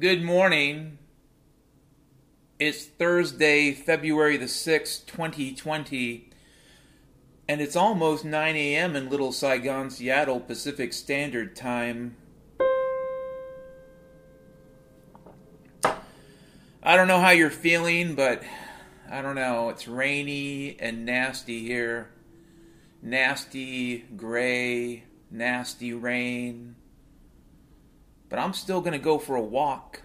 Good morning. It's Thursday, February the 6th, 2020, and it's almost 9 a.m. in Little Saigon, Seattle Pacific Standard Time. I don't know how you're feeling, but I don't know. It's rainy and nasty here. Nasty, gray, nasty rain but I'm still going to go for a walk.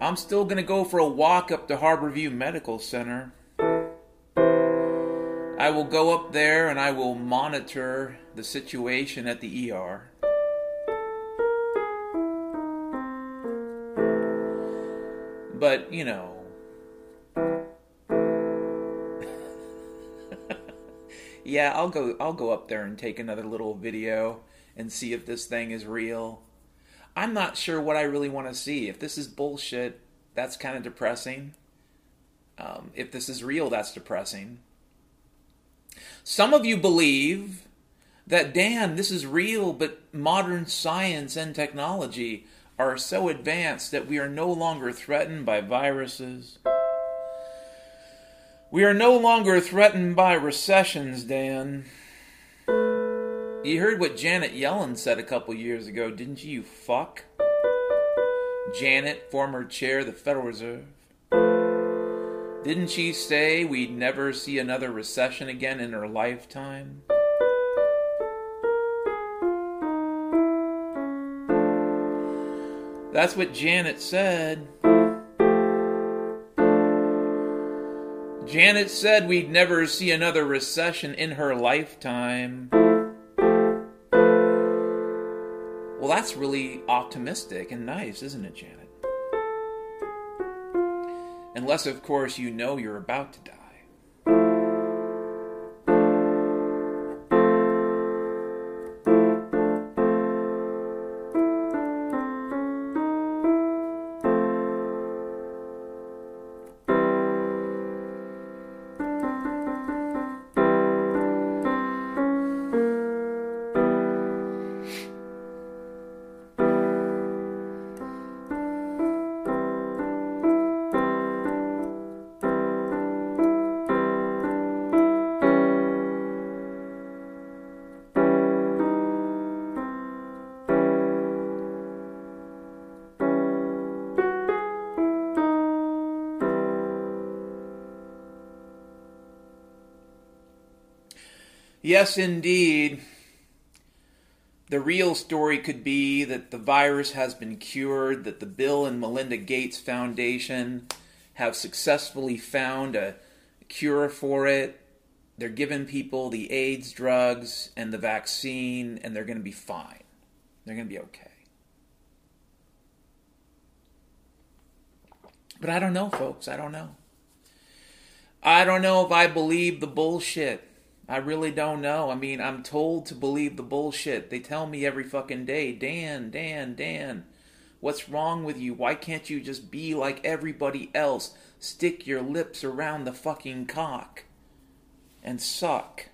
I'm still going to go for a walk up to Harborview Medical Center. I will go up there and I will monitor the situation at the ER. But, you know, yeah, I'll go I'll go up there and take another little video and see if this thing is real. I'm not sure what I really want to see. If this is bullshit, that's kind of depressing. Um, if this is real, that's depressing. Some of you believe that, Dan, this is real, but modern science and technology are so advanced that we are no longer threatened by viruses. We are no longer threatened by recessions, Dan. You heard what Janet Yellen said a couple years ago, didn't you, you fuck? Janet, former chair of the Federal Reserve. Didn't she say we'd never see another recession again in her lifetime? That's what Janet said. Janet said we'd never see another recession in her lifetime. Well, that's really optimistic and nice, isn't it, Janet? Unless, of course, you know you're about to die. Yes, indeed. The real story could be that the virus has been cured, that the Bill and Melinda Gates Foundation have successfully found a cure for it. They're giving people the AIDS drugs and the vaccine, and they're going to be fine. They're going to be okay. But I don't know, folks. I don't know. I don't know if I believe the bullshit. I really don't know. I mean, I'm told to believe the bullshit. They tell me every fucking day, Dan, Dan, Dan, what's wrong with you? Why can't you just be like everybody else? Stick your lips around the fucking cock and suck.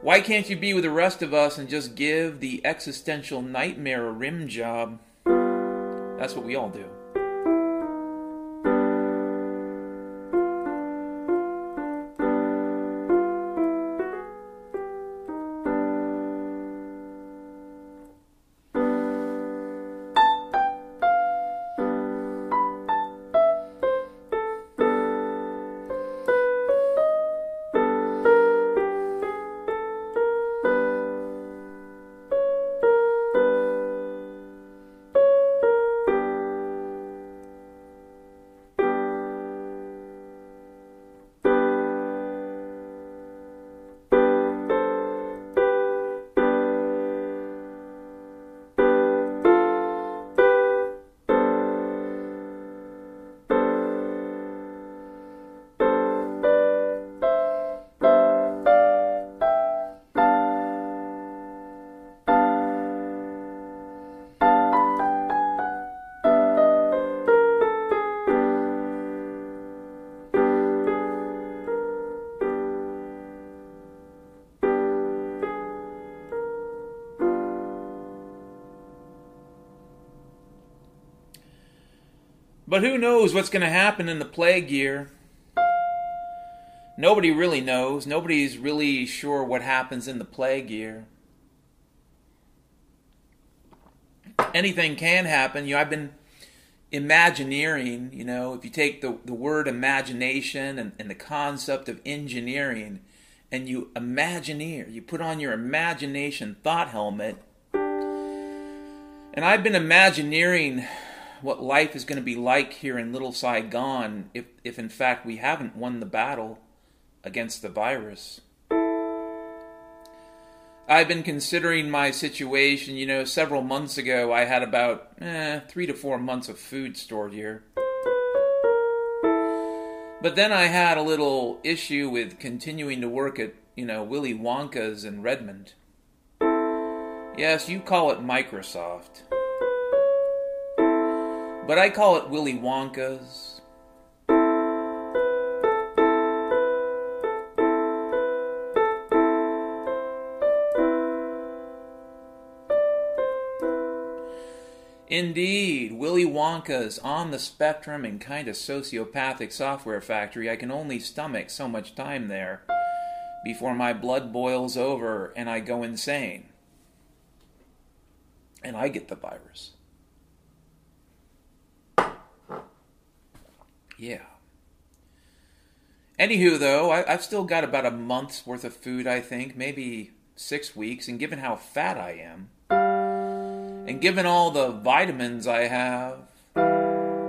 Why can't you be with the rest of us and just give the existential nightmare a rim job? That's what we all do. But who knows what's going to happen in the plague year? Nobody really knows. Nobody's really sure what happens in the plague year. Anything can happen. You know, I've been imagineering, you know, if you take the, the word imagination and, and the concept of engineering and you imagineer, you put on your imagination thought helmet. And I've been imagineering what life is going to be like here in Little Saigon if, if in fact we haven't won the battle against the virus. I've been considering my situation. You know, several months ago, I had about eh, three to four months of food stored here. But then I had a little issue with continuing to work at, you know, Willy Wonka's in Redmond. Yes, you call it Microsoft. But I call it Willy Wonka's. Indeed, Willy Wonka's on the spectrum and kind of sociopathic software factory. I can only stomach so much time there before my blood boils over and I go insane. And I get the virus. Yeah. Anywho, though, I, have still got about a month's worth of food, I think, maybe six weeks, and given how fat I am, and given all the vitamins I have,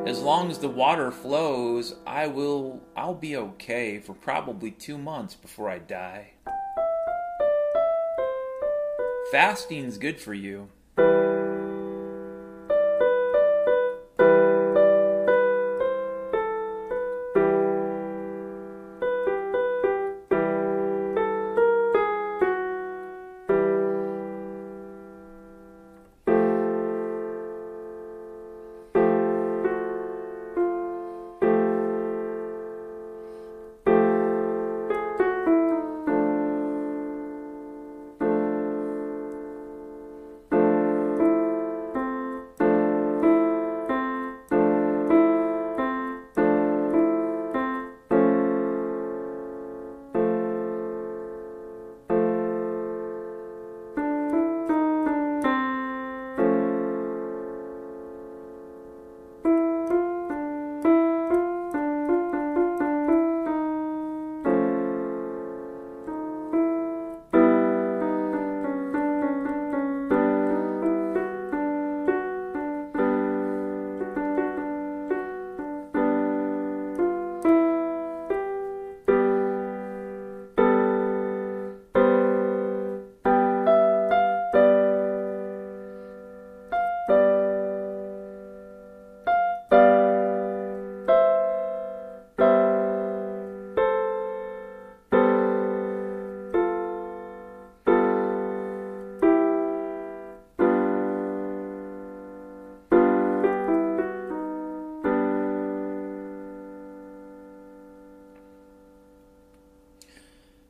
as long as the water flows, I will I'll be okay for probably 2 months before I die. Fasting's good for you.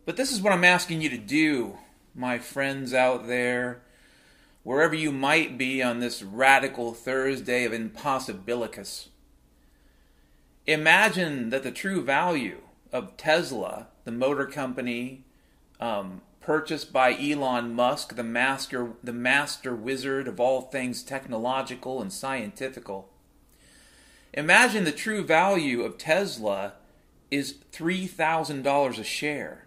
But this is what I'm asking you to do, my friends out there, wherever you might be on this radical Thursday of impossibilicus. Imagine that the true value of Tesla, the motor company um, purchased by Elon Musk, the master, the master wizard of all things technological and scientifical. Imagine the true value of Tesla is $3,000 a share.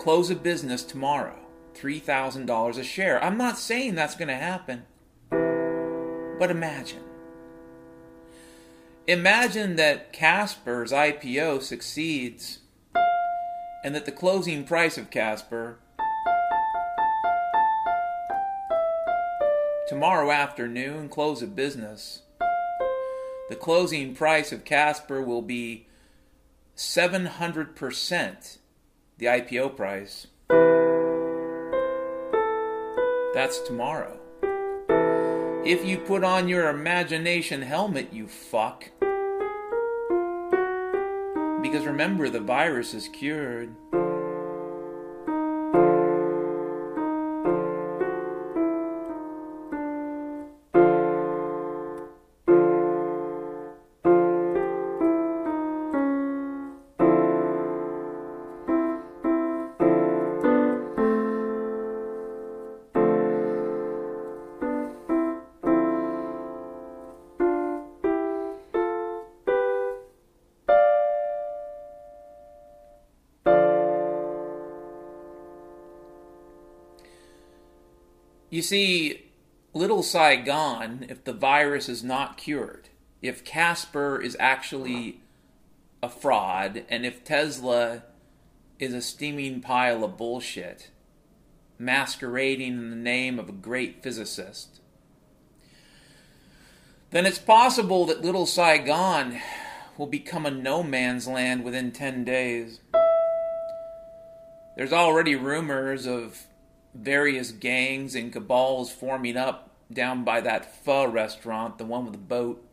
Close a business tomorrow. $3,000 a share. I'm not saying that's going to happen. But imagine. Imagine that Casper's IPO succeeds and that the closing price of Casper tomorrow afternoon, close of business, the closing price of Casper will be 700% the IPO price. That's tomorrow. If you put on your imagination helmet, you fuck. Because remember, the virus is cured. You see, Little Saigon, if the virus is not cured, if Casper is actually a fraud, and if Tesla is a steaming pile of bullshit, masquerading in the name of a great physicist, then it's possible that Little Saigon will become a no man's land within 10 days. There's already rumors of various gangs and cabals forming up down by that pho restaurant, the one with the boat.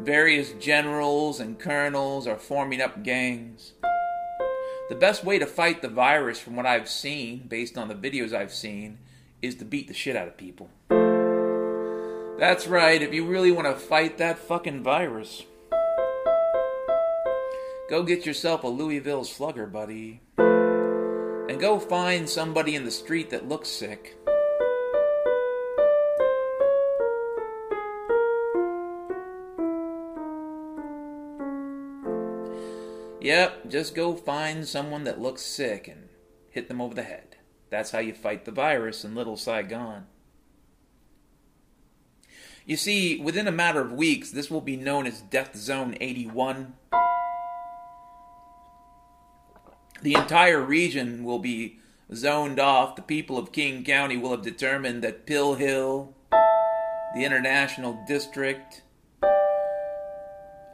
Various generals and colonels are forming up gangs. The best way to fight the virus, from what I've seen, based on the videos I've seen, is to beat the shit out of people. That's right, if you really want to fight that fucking virus, go get yourself a Louisville slugger, buddy. And go find somebody in the street that looks sick. Yep, just go find someone that looks sick and hit them over the head. That's how you fight the virus in Little Saigon. You see, within a matter of weeks, this will be known as Death Zone 81. The entire region will be zoned off. The people of King County will have determined that Pill Hill, the International District,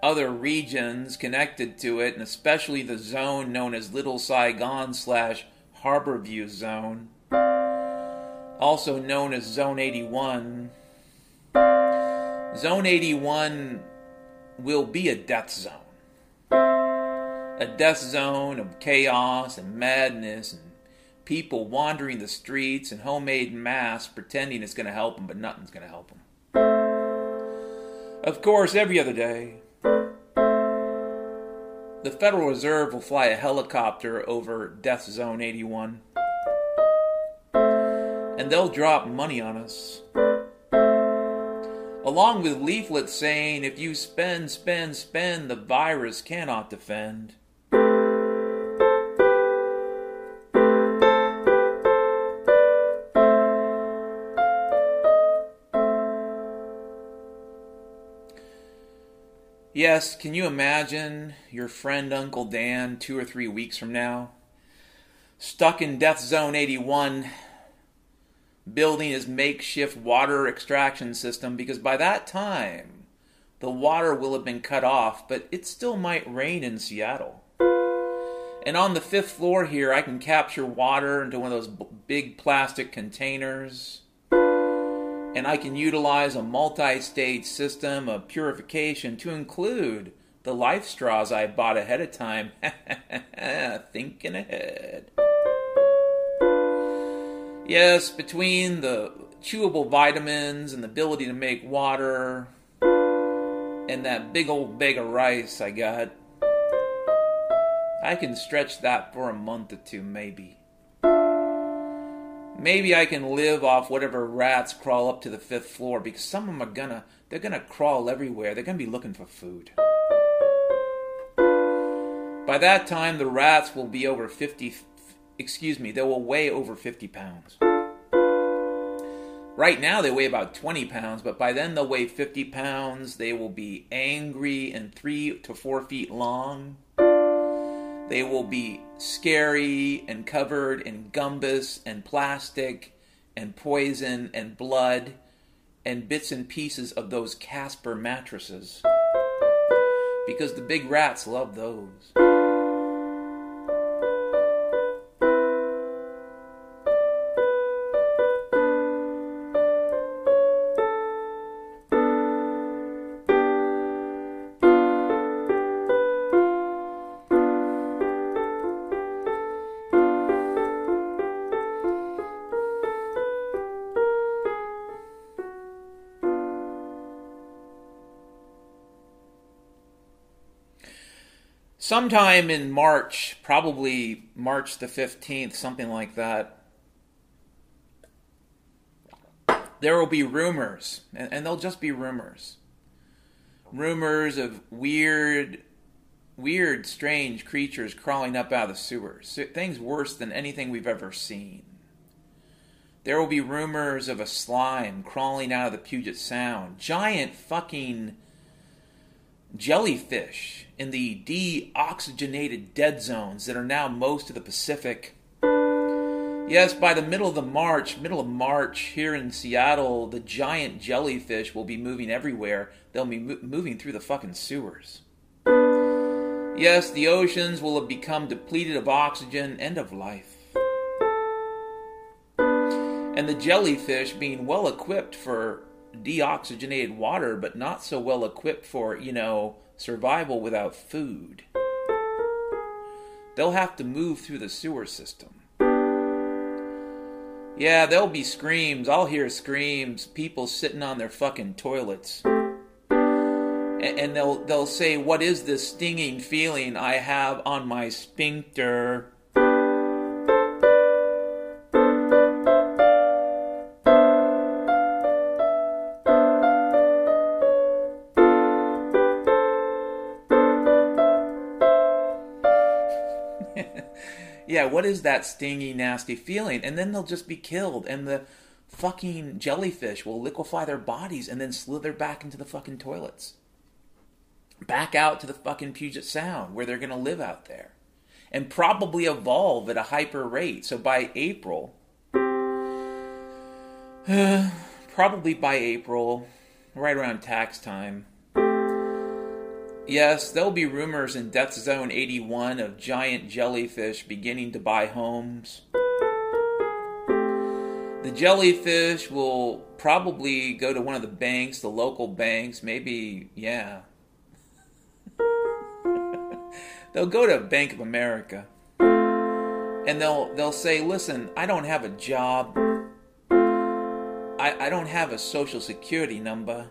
other regions connected to it, and especially the zone known as Little Saigon slash Harborview Zone, also known as Zone 81. Zone 81 will be a death zone. A death zone of chaos and madness and people wandering the streets and homemade masks pretending it's going to help them, but nothing's going to help them. Of course, every other day, the Federal Reserve will fly a helicopter over Death Zone 81. And they'll drop money on us. Along with leaflets saying, if you spend, spend, spend, the virus cannot defend. Yes, can you imagine your friend Uncle Dan two or three weeks from now? Stuck in Death Zone 81, building his makeshift water extraction system because by that time the water will have been cut off, but it still might rain in Seattle. And on the fifth floor here, I can capture water into one of those big plastic containers and I can utilize a multi stage system of purification to include the life straws I bought ahead of time. Thinking ahead. Yes, between the chewable vitamins and the ability to make water and that big old bag of rice I got, I can stretch that for a month or two, maybe. Maybe I can live off whatever rats crawl up to the fifth floor because some of them are gonna they're gonna crawl everywhere. They're gonna be looking for food. By that time, the rats will be over 50, excuse me, they will weigh over 50 pounds. Right now, they weigh about 20 pounds, but by then they'll weigh 50 pounds. They will be angry and three to four feet long. They will be scary and covered in gumbus and plastic and poison and blood and bits and pieces of those Casper mattresses. Because the big rats love those. Sometime in March, probably March the 15th, something like that, there will be rumors, and, and they'll just be rumors. Rumors of weird, weird, strange creatures crawling up out of the sewers. Things worse than anything we've ever seen. There will be rumors of a slime crawling out of the Puget Sound. Giant fucking jellyfish in the deoxygenated dead zones that are now most of the Pacific. Yes, by the middle of the March, middle of March here in Seattle, the giant jellyfish will be moving everywhere. They'll be mo- moving through the fucking sewers. Yes, the oceans will have become depleted of oxygen and of life. And the jellyfish being well equipped for deoxygenated water, but not so well equipped for, you know, survival without food. They'll have to move through the sewer system. Yeah, there'll be screams. I'll hear screams. People sitting on their fucking toilets. And they'll they'll say, "What is this stinging feeling I have on my sphincter?" What is that stingy, nasty feeling? And then they'll just be killed, and the fucking jellyfish will liquefy their bodies and then slither back into the fucking toilets. Back out to the fucking Puget Sound, where they're going to live out there. And probably evolve at a hyper rate. So by April, uh, probably by April, right around tax time, Yes, there'll be rumors in Death Zone 81 of giant jellyfish beginning to buy homes. The jellyfish will probably go to one of the banks, the local banks, maybe, yeah. they'll go to Bank of America. And they'll they'll say, "Listen, I don't have a job. I I don't have a social security number."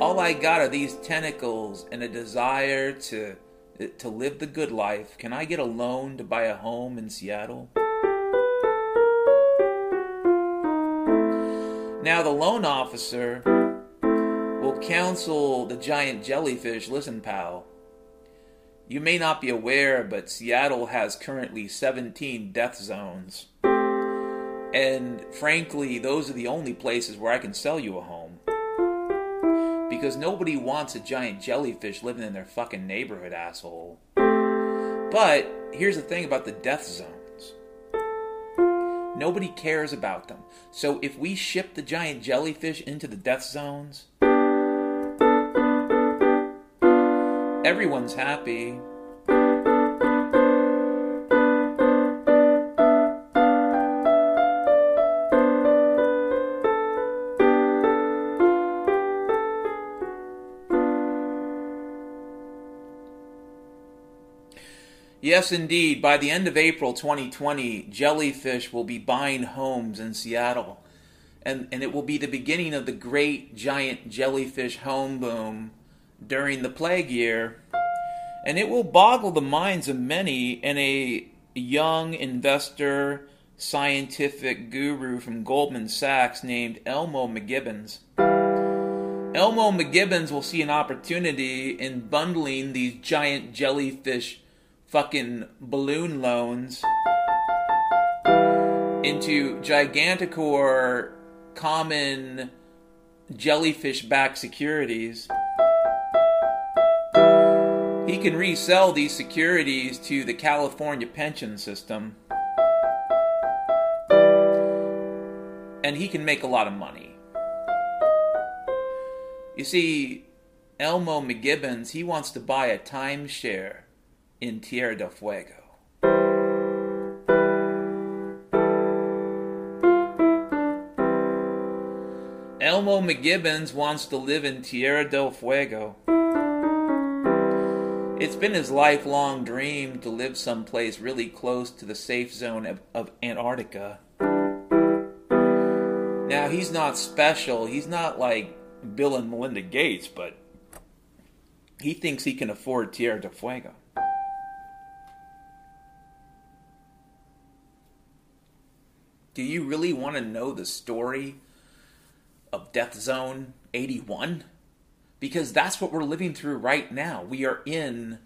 All I got are these tentacles and a desire to to live the good life. Can I get a loan to buy a home in Seattle? Now the loan officer will counsel the giant jellyfish, listen pal, you may not be aware, but Seattle has currently 17 death zones. And frankly, those are the only places where I can sell you a home because nobody wants a giant jellyfish living in their fucking neighborhood, asshole. But here's the thing about the death zones nobody cares about them. So if we ship the giant jellyfish into the death zones, everyone's happy. Yes, indeed. By the end of April 2020, Jellyfish will be buying homes in Seattle. And, and it will be the beginning of the great giant jellyfish home boom during the plague year. And it will boggle the minds of many and a young investor, scientific guru from Goldman Sachs named Elmo McGibbons. Elmo McGibbons will see an opportunity in bundling these giant jellyfish fucking balloon loans into giganticor common jellyfish backed securities. He can resell these securities to the California pension system. And he can make a lot of money. You see, Elmo McGibbons, he wants to buy a timeshare in Tierra del Fuego. Elmo McGibbons wants to live in Tierra del Fuego. It's been his lifelong dream to live someplace really close to the safe zone of, of, Antarctica. Now, he's not special. He's not like Bill and Melinda Gates, but he thinks he can afford Tierra del Fuego. Do you really want to know the story of Death Zone 81? Because that's what we're living through right now. We are in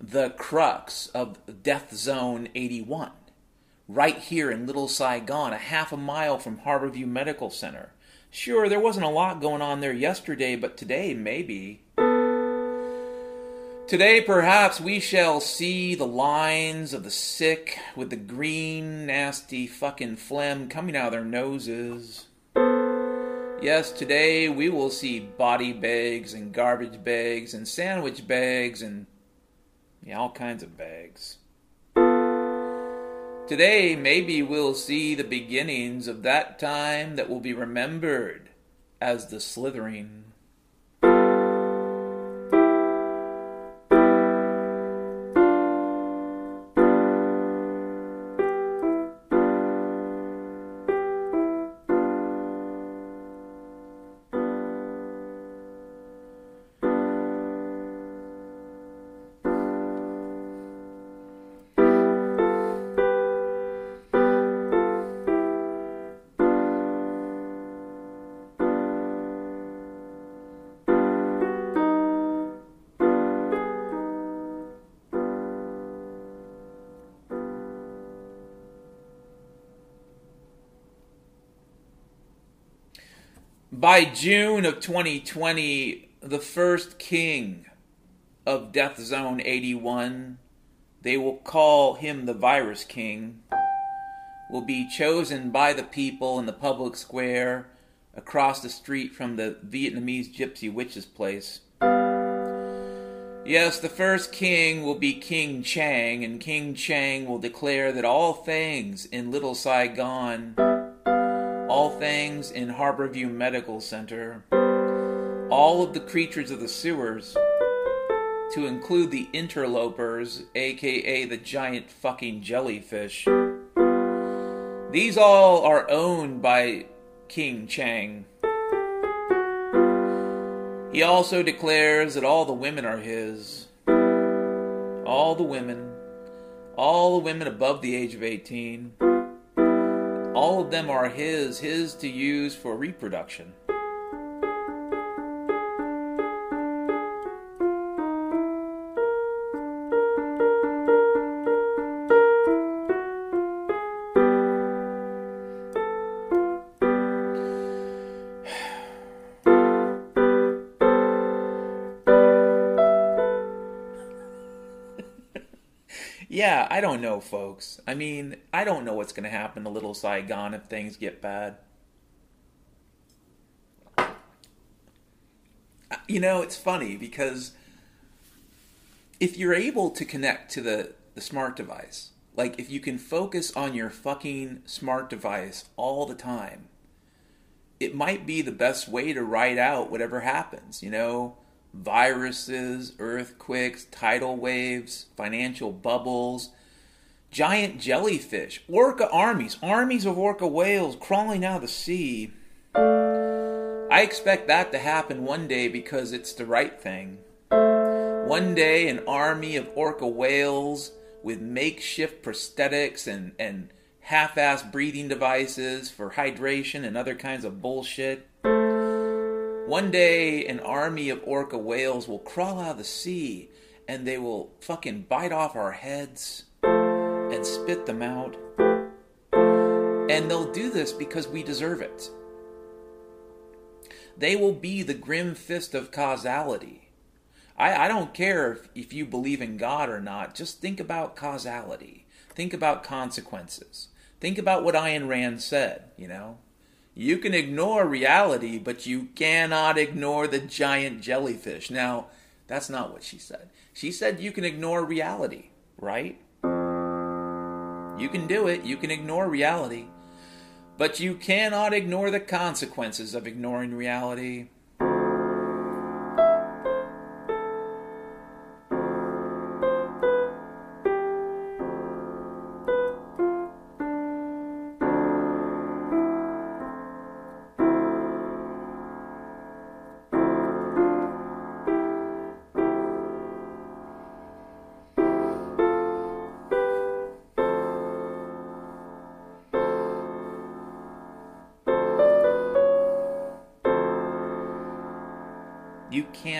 the crux of Death Zone 81. right here in Little Saigon, a half a mile from Harborview Medical Center. Sure, there wasn't a lot going on there yesterday, but today, maybe. Today, perhaps, we shall see the lines of the sick with the green, nasty fucking phlegm coming out of their noses. Yes, today we will see body bags and garbage bags and sandwich bags and yeah, all kinds of bags. Today, maybe we'll see the beginnings of that time that will be remembered as the slithering. By June of 2020, the first king of Death Zone 81, they will call him the Virus King, will be chosen by the people in the public square across the street from the Vietnamese gypsy witch's place. Yes, the first king will be King Chang, and King Chang will declare that all things in Little Saigon things in Harborview Medical Center, all of the creatures of the sewers, to include the interlopers, aka the giant fucking jellyfish. These all are owned by King Chang. He also declares that all the women are his. All the women. All the women above the age of 18. All of them are his, his to use for reproduction. I don't know, folks. I mean, I don't know what's going to happen to Little Saigon if things get bad. You know, it's funny because if you're able to connect to the, the smart device, like if you can focus on your fucking smart device all the time, it might be the best way to ride out whatever happens, you know? viruses, earthquakes, tidal waves, financial bubbles, giant jellyfish, orca armies, armies of orca whales crawling out of the sea. I expect that to happen one day because it's the right thing. One day, an army of orca whales with makeshift prosthetics and, and half assed breathing devices for hydration and other kinds of bullshit one day, an army of orca whales will crawl out of the sea and they will fucking bite off our heads and spit them out. And they'll do this because we deserve it. They will be the grim fist of causality. I, I don't care if, if you believe in God or not, just think about causality. Think about consequences. Think about what Ayn Rand said, you know? You can ignore reality, but you cannot ignore the giant jellyfish. Now, that's not what she said. She said you can ignore reality, right? You can do it. You can ignore reality. But you cannot ignore the consequences of ignoring reality.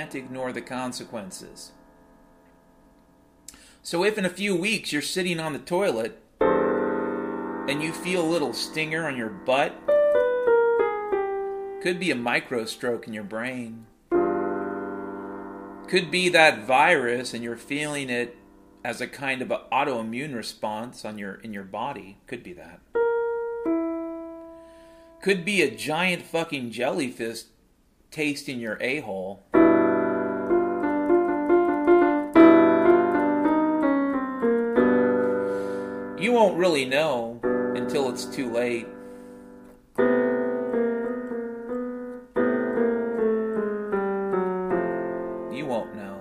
Can't ignore the consequences. So if in a few weeks you're sitting on the toilet and you feel a little stinger on your butt, could be a micro stroke in your brain. Could be that virus and you're feeling it as a kind of an autoimmune response on your in your body. Could be that. Could be a giant fucking jellyfish tasting your a-hole. You won't really know until it's too late. You won't know.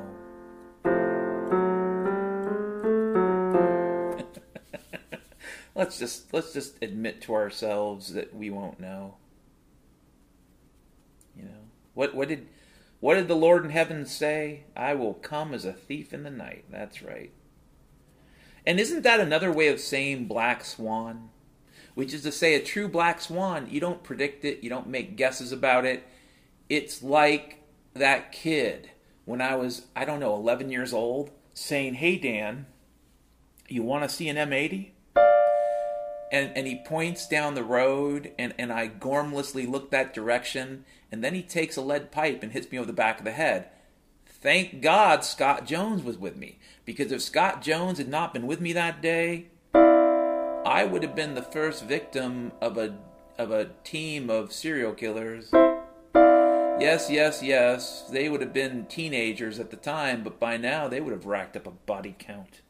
let's just let's just admit to ourselves that we won't know. You know. What what did what did the Lord in heaven say? I will come as a thief in the night. That's right. And isn't that another way of saying black swan? Which is to say, a true black swan, you don't predict it, you don't make guesses about it. It's like that kid when I was, I don't know, 11 years old, saying, Hey, Dan, you want to see an M80? And, and he points down the road, and, and I gormlessly look that direction, and then he takes a lead pipe and hits me over the back of the head. Thank God Scott Jones was with me, because if Scott Jones had not been with me that day, I would have been the first victim of a of a team of serial killers. Yes, yes, yes. They would have been teenagers at the time, but by now they would have racked up a body count.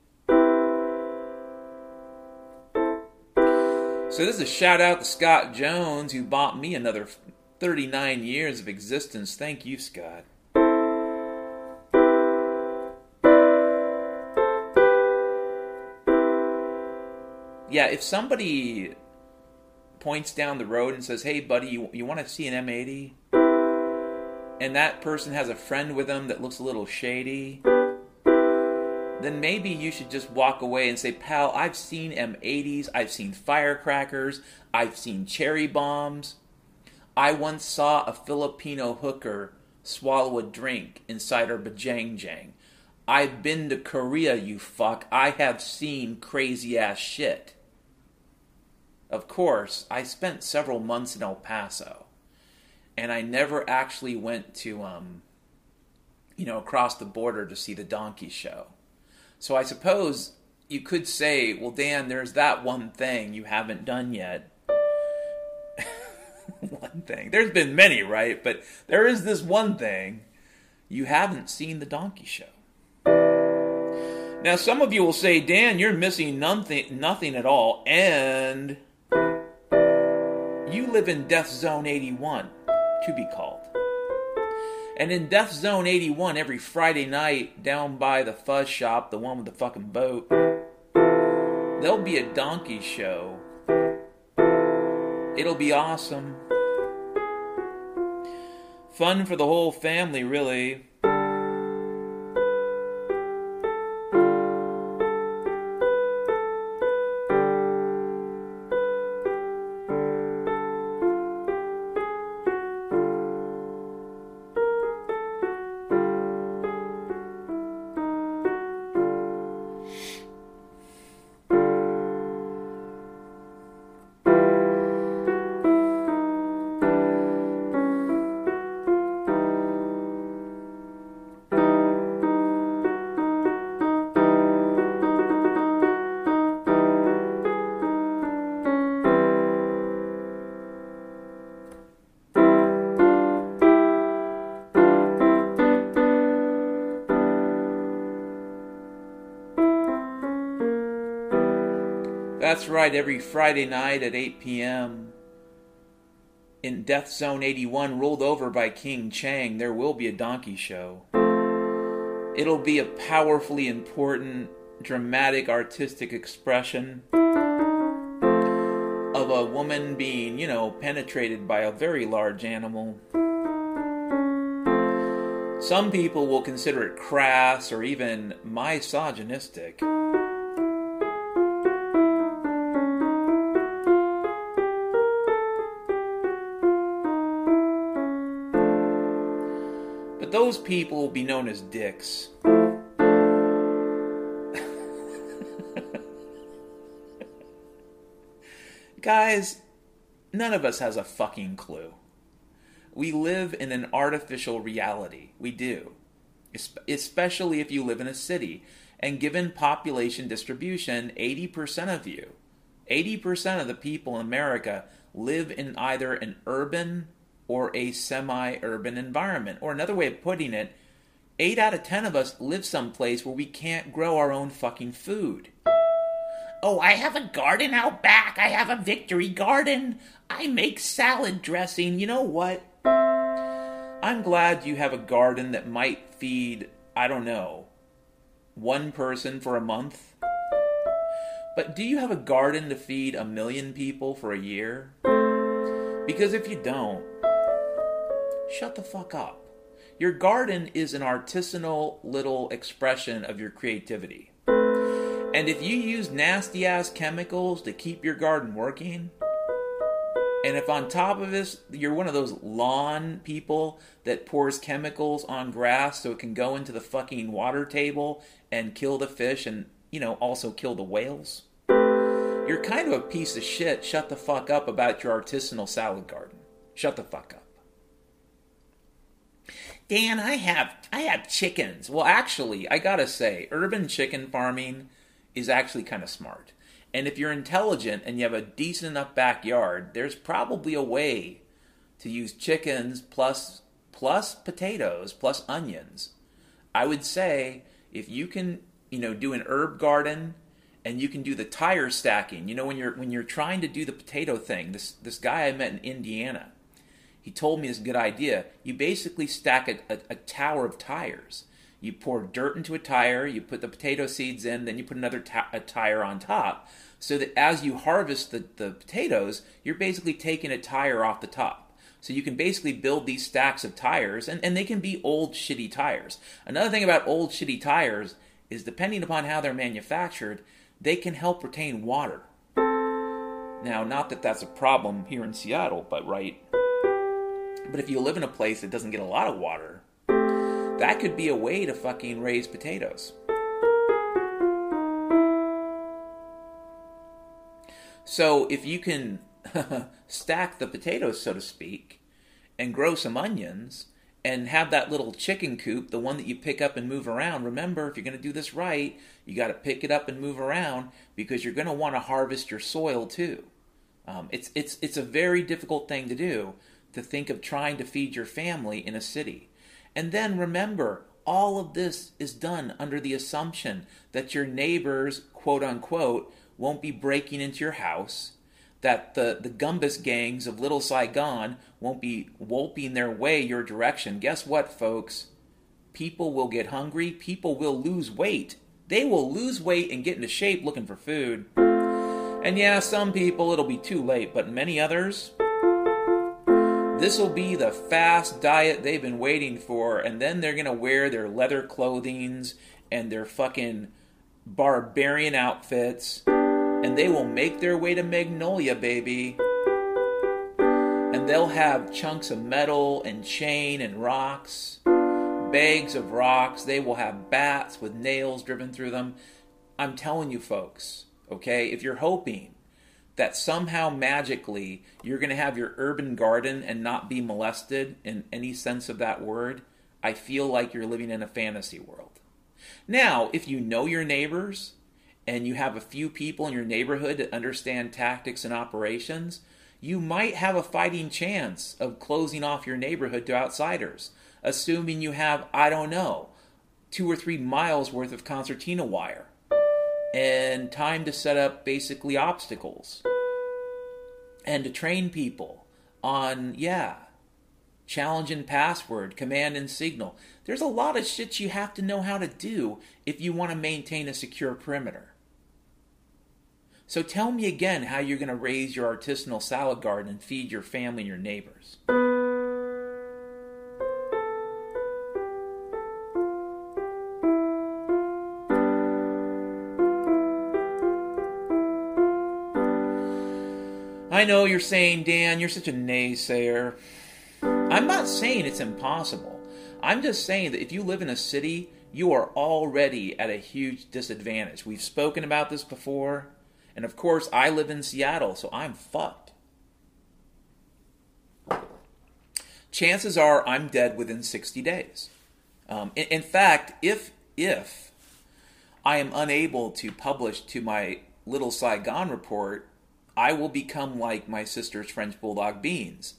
So this is a shout out to Scott Jones who bought me another 39 years of existence. Thank you, Scott. Yeah, if somebody points down the road and says, "Hey, buddy, you, you want to see an M80?" and that person has a friend with them that looks a little shady, then maybe you should just walk away and say, "Pal, I've seen M80s, I've seen firecrackers, I've seen cherry bombs. I once saw a Filipino hooker swallow a drink inside her bajang I've been to Korea, you fuck. I have seen crazy ass shit. Of course, I spent several months in El Paso, and I never actually went to, um, you know, across the border to see the donkey show. So I suppose you could say, well, Dan, there's that one thing you haven't done yet. one thing. There's been many, right? But there is this one thing you haven't seen the donkey show. Now, some of you will say, Dan, you're missing nothing, nothing at all, and you live in Death Zone 81, to be called. And in Death Zone 81, every Friday night, down by the fuzz shop, the one with the fucking boat, there'll be a donkey show. It'll be awesome. Fun for the whole family, really. Right, every Friday night at 8 p.m. in Death Zone 81, ruled over by King Chang, there will be a donkey show. It'll be a powerfully important, dramatic, artistic expression of a woman being, you know, penetrated by a very large animal. Some people will consider it crass or even misogynistic. Those people will be known as dicks. Guys, none of us has a fucking clue. We live in an artificial reality. We do. Especially if you live in a city. And given population distribution, 80% of you, 80% of the people in America live in either an urban or a semi urban environment. Or another way of putting it, 8 out of 10 of us live someplace where we can't grow our own fucking food. Oh, I have a garden out back. I have a victory garden. I make salad dressing. You know what? I'm glad you have a garden that might feed, I don't know, one person for a month. But do you have a garden to feed a million people for a year? Because if you don't, shut the fuck up. Your garden is an artisanal little expression of your creativity. And if you use nasty ass chemicals to keep your garden working, and if on top of this, you're one of those lawn people that pours chemicals on grass so it can go into the fucking water table and kill the fish and, you know, also kill the whales, you're kind of a piece of shit. Shut the fuck up about your artisanal salad garden. Shut the fuck up. Dan, I have I have chickens. Well, actually, I got to say, urban chicken farming is actually kind of smart. And if you're intelligent and you have a decent enough backyard, there's probably a way to use chickens plus plus potatoes plus onions. I would say if you can, you know, do an herb garden and you can do the tire stacking. You know, when you're when you're trying to do the potato thing, this this guy I met in Indiana, he told me this good idea. You basically stack a, a, a tower of tires you pour dirt into a tire, you put the potato seeds in, then you put another ta- tire on top, so that as you harvest the, the potatoes, you're basically taking a tire off the top. So you can basically build these stacks of tires, and, and they can be old, shitty tires. Another thing about old, shitty tires is depending upon how they're manufactured, they can help retain water. Now, not that that's a problem here in Seattle, but right. But if you live in a place that doesn't get a lot of water, that could be a way to fucking raise potatoes. So if you can stack the potatoes, so to speak, and grow some onions and have that little chicken coop, the one that you pick up and move around. Remember, if you're going to do this right, you got to pick it up and move around because you're going to want to harvest your soil too. Um, it's it's it's a very difficult thing to do to think of trying to feed your family in a city. And then remember, all of this is done under the assumption that your neighbors, quote unquote, won't be breaking into your house, that the, the Gumbus gangs of Little Saigon won't be wolping their way your direction. Guess what, folks? People will get hungry, people will lose weight. They will lose weight and get into shape looking for food. And yeah, some people it'll be too late, but many others, this will be the fast diet they've been waiting for, and then they're gonna wear their leather clothings and their fucking barbarian outfits, and they will make their way to Magnolia, baby. And they'll have chunks of metal and chain and rocks, bags of rocks. They will have bats with nails driven through them. I'm telling you, folks, okay, if you're hoping that somehow magically you're going to have your urban garden and not be molested in any sense of that word, I feel like you're living in a fantasy world. Now, if you know your neighbors and you have a few people in your neighborhood that understand tactics and operations, you might have a fighting chance of closing off your neighborhood to outsiders, assuming you have, I don't know, two or three miles worth of concertina wire and time to set up basically obstacles and to train people on, yeah, challenge and password, command and signal. There's a lot of shit you have to know how to do if you want to maintain a secure perimeter. So tell me again how you're going to raise your artisanal salad garden and feed your family and your neighbors. I know you're saying, Dan, you're such a naysayer. I'm not saying it's impossible. I'm just saying that if you live in a city, you are already at a huge disadvantage. We've spoken about this before, And of course, I live in Seattle, so I'm fucked. Chances are I'm dead within 60 days. Um, in, in fact, if if I am unable to publish to my Little Saigon report, I will become like my sister's French Bulldog Beans.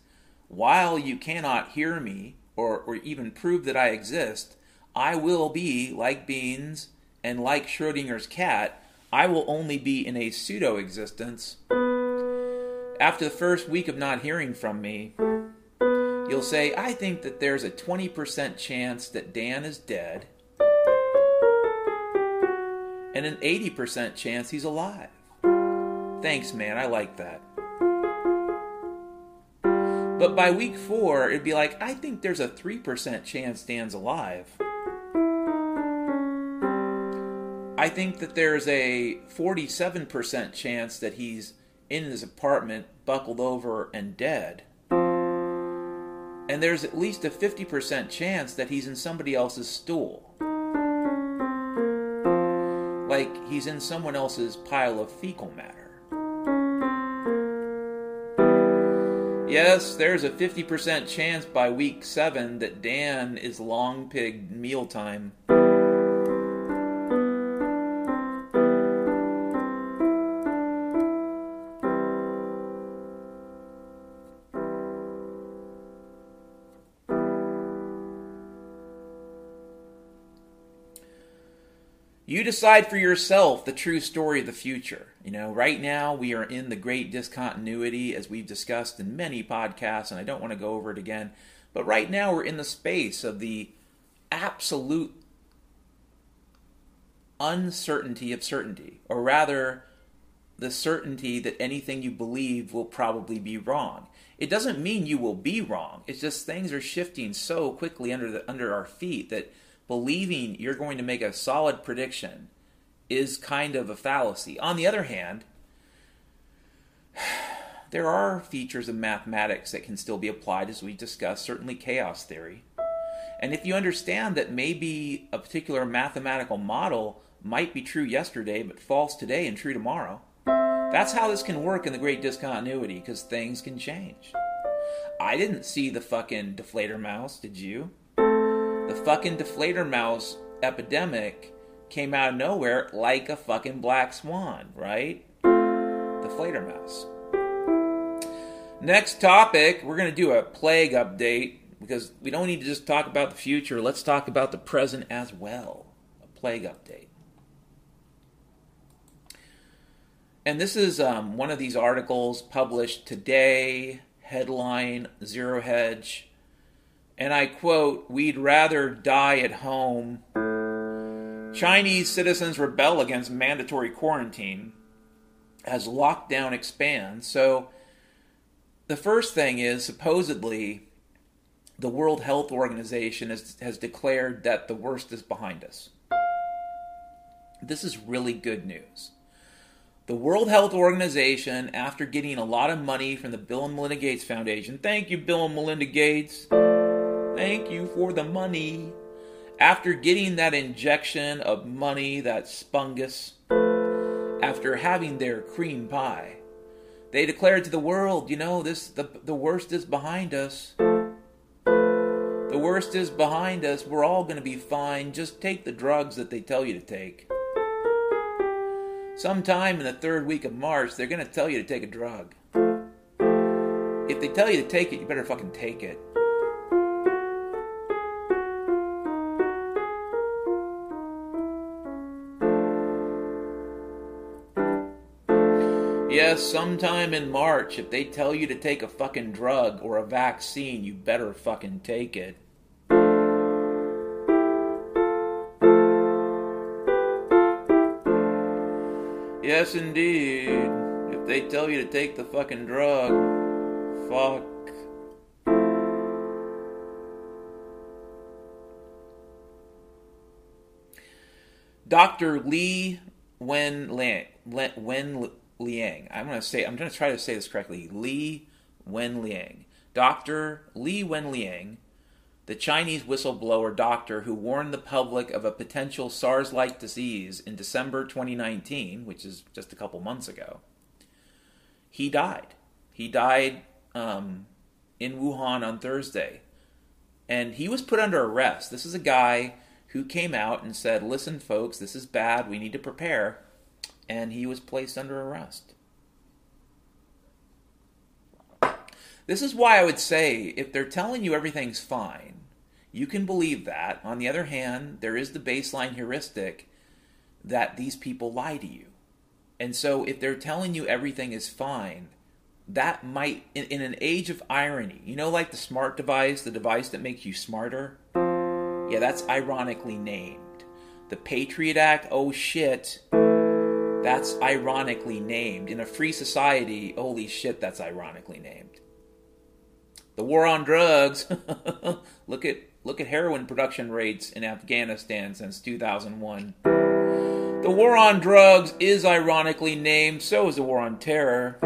While you cannot hear me or, or even prove that I exist, I will be like Beans and like Schrodinger's cat, I will only be in a pseudo existence. After the first week of not hearing from me, you'll say, I think that there's a 20% chance that Dan is dead and an 80% chance he's alive. Thanks, man. I like that. But by week four, it'd be like, I think there's a 3% chance Dan's alive. I think that there's a 47% chance that he's in his apartment, buckled over, and dead. And there's at least a 50% chance that he's in somebody else's stool. Like he's in someone else's pile of fecal matter. Yes, there's a 50% chance by week 7 that Dan is long pig mealtime. Decide for yourself the true story of the future. You know, right now we are in the great discontinuity, as we've discussed in many podcasts, and I don't want to go over it again. But right now we're in the space of the absolute uncertainty of certainty, or rather, the certainty that anything you believe will probably be wrong. It doesn't mean you will be wrong. It's just things are shifting so quickly under the under our feet that believing you're going to make a solid prediction is kind of a fallacy. On the other hand, there are features of mathematics that can still be applied, as we discussed, certainly chaos theory. And if you understand that maybe a particular mathematical model might be true yesterday but false today and true tomorrow, that's how this can work in the great discontinuity because things can change. I didn't see the fucking deflator mouse, did you? The fucking deflator mouse epidemic came out of nowhere like a fucking black swan, right? Deflator mouse. Next topic, we're going to do a plague update because we don't need to just talk about the future. Let's talk about the present as well. A plague update. And this is um, one of these articles published today, headline Zero Hedge. And I quote, We'd rather die at home Chinese citizens rebel against mandatory quarantine as lockdown expands. So, the first thing is supposedly the World Health Organization has, has declared that the worst is behind us. This is really good news. The World Health Organization, after getting a lot of money from the Bill and Melinda Gates Foundation, thank you, Bill and Melinda Gates. Thank you for the money after getting that injection of money, that spungus, after having their cream pie, they declared to the world, you know, this the, the worst is behind us. The worst is behind us. We're all going to be fine. Just take the drugs that they tell you to take. Sometime in the third week of March, they're going to tell you to take a drug. If they tell you to take it, you better fucking take it. Yes, sometime in March, if they tell you to take a fucking drug or a vaccine, you better fucking take it. Yes, indeed. If they tell you to take the fucking drug, fuck. Dr. Li Wen Wen Liang. I'm going to say, I'm going to try to say this correctly. Li Wenliang. Dr. Li Wenliang the Chinese whistleblower doctor who warned the public of a potential SARS like disease in December 2019, which is just a couple months ago, he died. He died um, in Wuhan on Thursday. And he was put under arrest. This is a guy who came out and said, Listen, folks, this is bad. We need to prepare. And he was placed under arrest. This is why I would say if they're telling you everything's fine, you can believe that. On the other hand, there is the baseline heuristic that these people lie to you. And so if they're telling you everything is fine, that might, in, in, an age of irony, you know, like the smart device, the device that makes you smarter? Yeah, that's ironically named. The Patriot Act, oh shit, that's ironically named. In a free society, holy shit, that's ironically named. The war on drugs, look at look at heroin production rates in Afghanistan since 2001. The war on drugs is ironically named, so is the war on terror.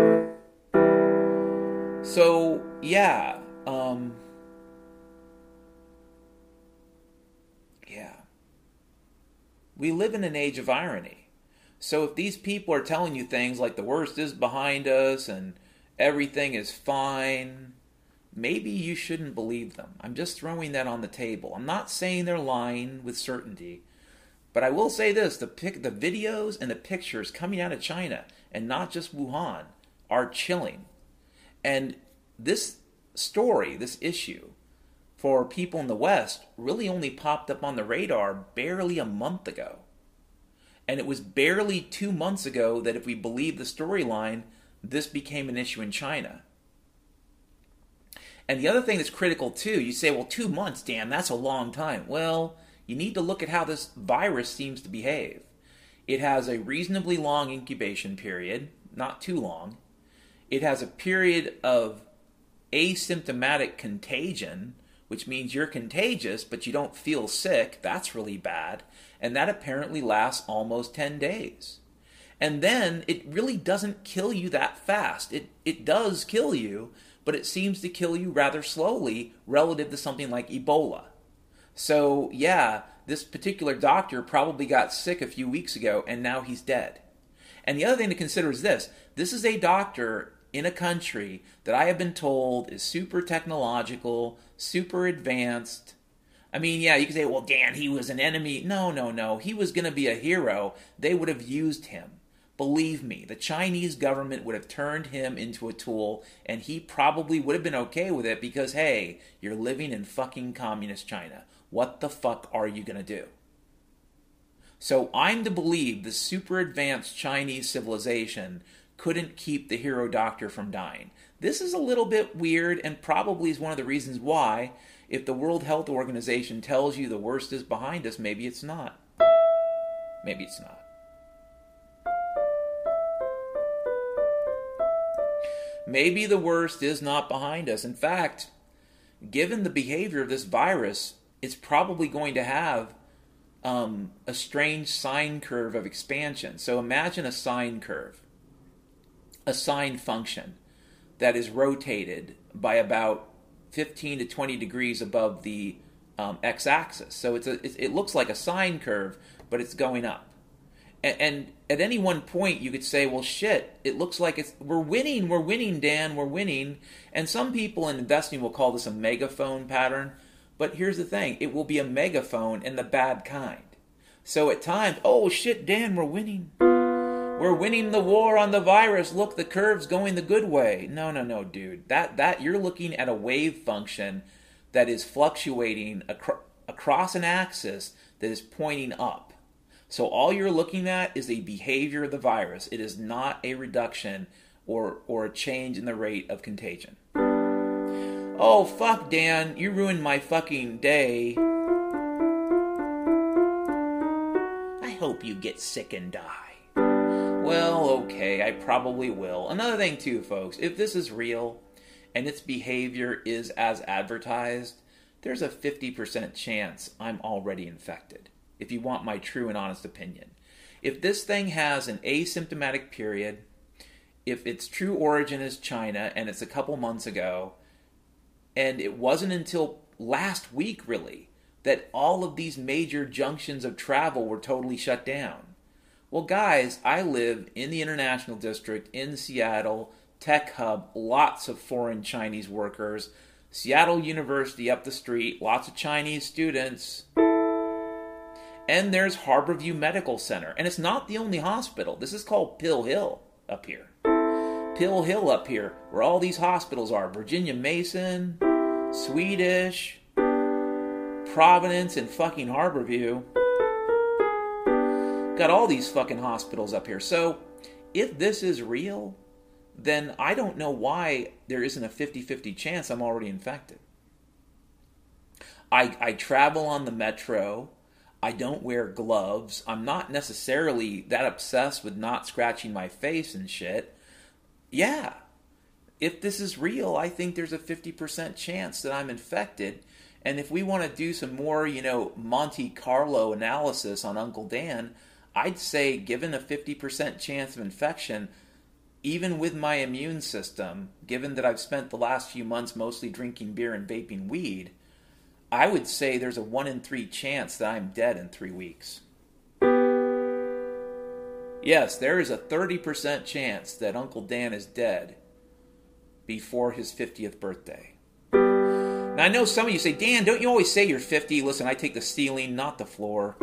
So, yeah, um, yeah. We live in an age of irony. So, if these people are telling you things like the worst is behind us and everything is fine, maybe you shouldn't believe them. I'm just throwing that on the table. I'm not saying they're lying with certainty, but I will say this: the pic, the videos and the pictures coming out of China, and not just Wuhan, are chilling. And this story, this issue, for people in the West, really only popped up on the radar barely a month ago. And it was barely two months ago that, if we believe the storyline, this became an issue in China. And the other thing that's critical too, you say, well, two months, damn, that's a long time. Well, you need to look at how this virus seems to behave. It has a reasonably long incubation period, not too long. It has a period of asymptomatic contagion, which means you're contagious but you don't feel sick. That's really bad. And that apparently lasts almost 10 days. And then it really doesn't kill you that fast. It, it does kill you, but it seems to kill you rather slowly relative to something like Ebola. So, yeah, this particular doctor probably got sick a few weeks ago and now he's dead. And the other thing to consider is this this is a doctor in a country that I have been told is super technological, super advanced. I mean, yeah, you could say, well, Dan, he was an enemy. No, no, no. He was going to be a hero. They would have used him. Believe me, the Chinese government would have turned him into a tool, and he probably would have been okay with it because, hey, you're living in fucking communist China. What the fuck are you going to do? So I'm to believe the super advanced Chinese civilization couldn't keep the hero doctor from dying. This is a little bit weird and probably is one of the reasons why, if the World Health Organization tells you the worst is behind us, maybe it's not. Maybe it's not. maybe the worst is not behind us. In fact, given the behavior of this virus, it's probably going to have um, a strange sine curve of expansion. So imagine a sine curve, a sine function that is rotated by about 15 to 20 degrees above the um, x-axis. So it's a, it looks like a sine curve, but it's going up and, and at any one point you could say, well, shit, it looks like it's we're winning, we're winning, Dan, we're winning. And some people in investing will call this a megaphone pattern. But here's the thing it will be a megaphone in the bad kind. So at times, oh shit, Dan, we're winning. We're winning the war on the virus. Look, the curve's going the good way. No, no, no, dude. That that you're looking at a wave function that is fluctuating acro- across an axis that is pointing up. So all you're looking at is the behavior of the virus. It is not a reduction or or a change in the rate of contagion. Oh fuck Dan, you ruined my fucking day. I hope you get sick and die. Well, okay, I probably will. Another thing too, folks, if this is real and its behavior is as advertised, there's a 50% chance I'm already infected if you want my true and honest opinion. If this thing has an asymptomatic period, if its true origin is China and it's a couple months ago, and it wasn't until last week, really, that all of these major junctions of travel were totally shut down. Well, guys, I live in the International District in Seattle, tech hub, lots of foreign Chinese workers. Seattle University up the street, lots of Chinese students. And there's Harborview Medical Center. And it's not the only hospital. This is called Pill Hill up here. Pill Hill up here, where all these hospitals are Virginia Mason, Swedish, Providence, and fucking Harborview. Got all these fucking hospitals up here. So, if this is real, then I don't know why there isn't a 50 50 chance I'm already infected. I, I travel on the metro. I don't wear gloves. I'm not necessarily that obsessed with not scratching my face and shit. Yeah, if this is real, I think there's a 50% chance that I'm infected. And if we want to do some more, you know, Monte Carlo analysis on Uncle Dan, I'd say given a 50% chance of infection, even with my immune system, given that I've spent the last few months mostly drinking beer and vaping weed, I would say there's a 1 in 3 chance that I'm dead in 3 weeks. Yes, there is a 30% chance that Uncle Dan is dead before his 50th birthday. Now, I know some of you say, Dan, don't you always say you're 50? Listen, I take the ceiling, not the floor.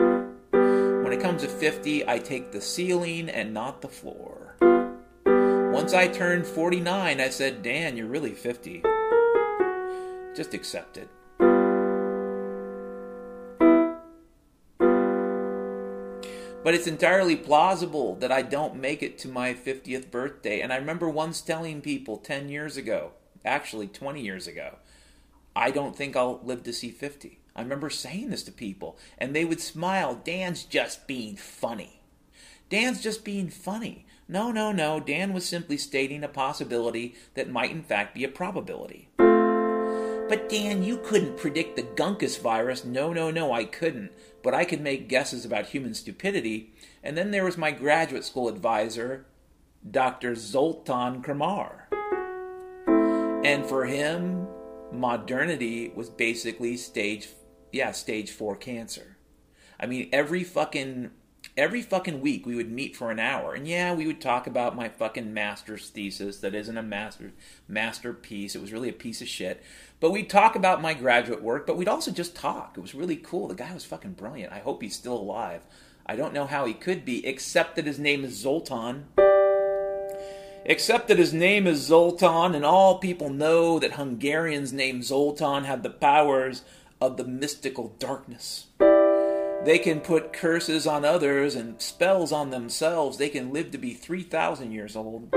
When it comes to 50, I take the ceiling and not the floor. Once I turned 49, I said, Dan, you're really 50. Just accept it. But it's entirely plausible that I don't make it to my 50th birthday. And I remember once telling people 10 years ago, actually 20 years ago, I don't think I'll live to see 50. I remember saying this to people, and they would smile. Dan's just being funny. Dan's just being funny. No, no, no. Dan was simply stating a possibility that might, in fact, be a probability. But Dan, you couldn't predict the Gunkus virus. No, no, no, I couldn't. But I could make guesses about human stupidity. And then there was my graduate school advisor, Dr. Zoltan Kramar. And for him, modernity was basically stage, yeah, stage four cancer. I mean, every fucking every fucking week we would meet for an hour. And yeah we would talk about my fucking master's thesis that isn't a master masterpiece. It was really a piece of shit. But we'd talk about my graduate work but we'd also just talk. It was really cool. The guy was fucking brilliant. I hope he's still alive. I don't know how he could be except that his name is zoltan. Except that his name is zoltan and all people know that hungarians named zoltan have the powers of the mystical darkness they can put curses on others and spells on themselves. They can live to be 3,000 years old.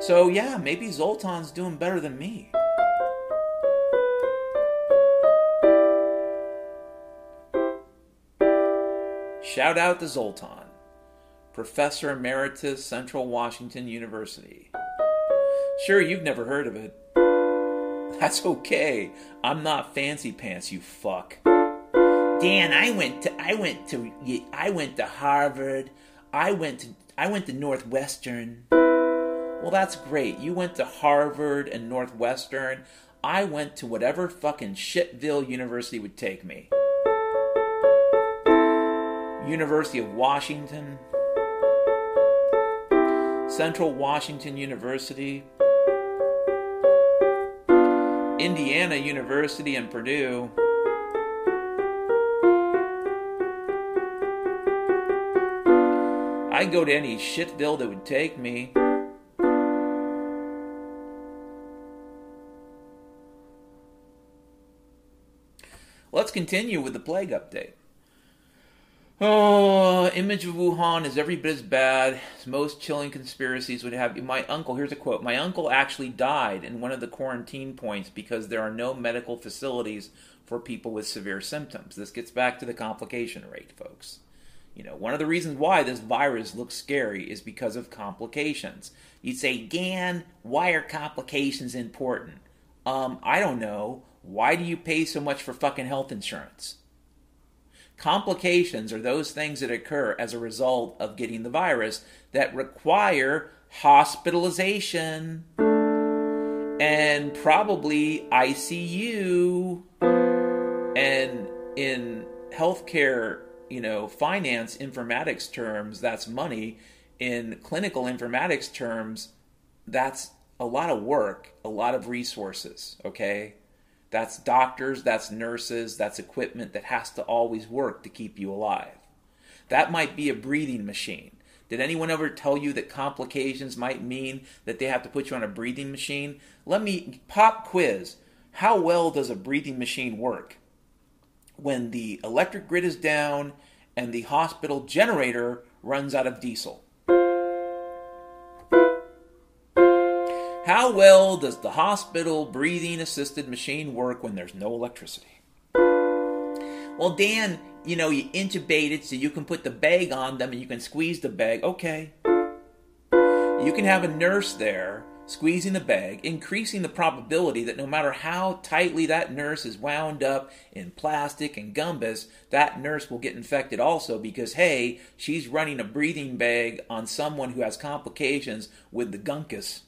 So, yeah, maybe Zoltan's doing better than me. Shout out to Zoltan, Professor Emeritus, Central Washington University. Sure, you've never heard of it. That's okay. I'm not fancy pants, you fuck. Dan, I went to I went to I went to Harvard. I went to I went to Northwestern. Well, that's great. You went to Harvard and Northwestern. I went to whatever fucking shitville university would take me. University of Washington, Central Washington University, Indiana University and Purdue. I'd go to any shitville that would take me. Let's continue with the plague update. Oh, image of Wuhan is every bit as bad as most chilling conspiracies would have. My uncle, here's a quote My uncle actually died in one of the quarantine points because there are no medical facilities for people with severe symptoms. This gets back to the complication rate, folks. You know, one of the reasons why this virus looks scary is because of complications. You'd say, Dan, why are complications important? Um, I don't know. Why do you pay so much for fucking health insurance? Complications are those things that occur as a result of getting the virus that require hospitalization. and probably ICU. And in healthcare, you know, finance informatics terms, that's money. In clinical informatics terms, that's a lot of work, a lot of resources, okay? That's doctors, that's nurses, that's equipment that has to always work to keep you alive. That might be a breathing machine. Did anyone ever tell you that complications might mean that they have to put you on a breathing machine? Let me pop quiz. How well does a breathing machine work? When the electric grid is down and the hospital generator runs out of diesel. How well does the hospital breathing assisted machine work when there's no electricity? Well, Dan, you know, you intubate it so you can put the bag on them and you can squeeze the bag. Okay. You can have a nurse there squeezing the bag, increasing the probability that no matter how tightly that nurse is wound up in plastic and gumbus, that nurse will get infected also because, hey, she's running a breathing bag on someone who has complications with the gunkus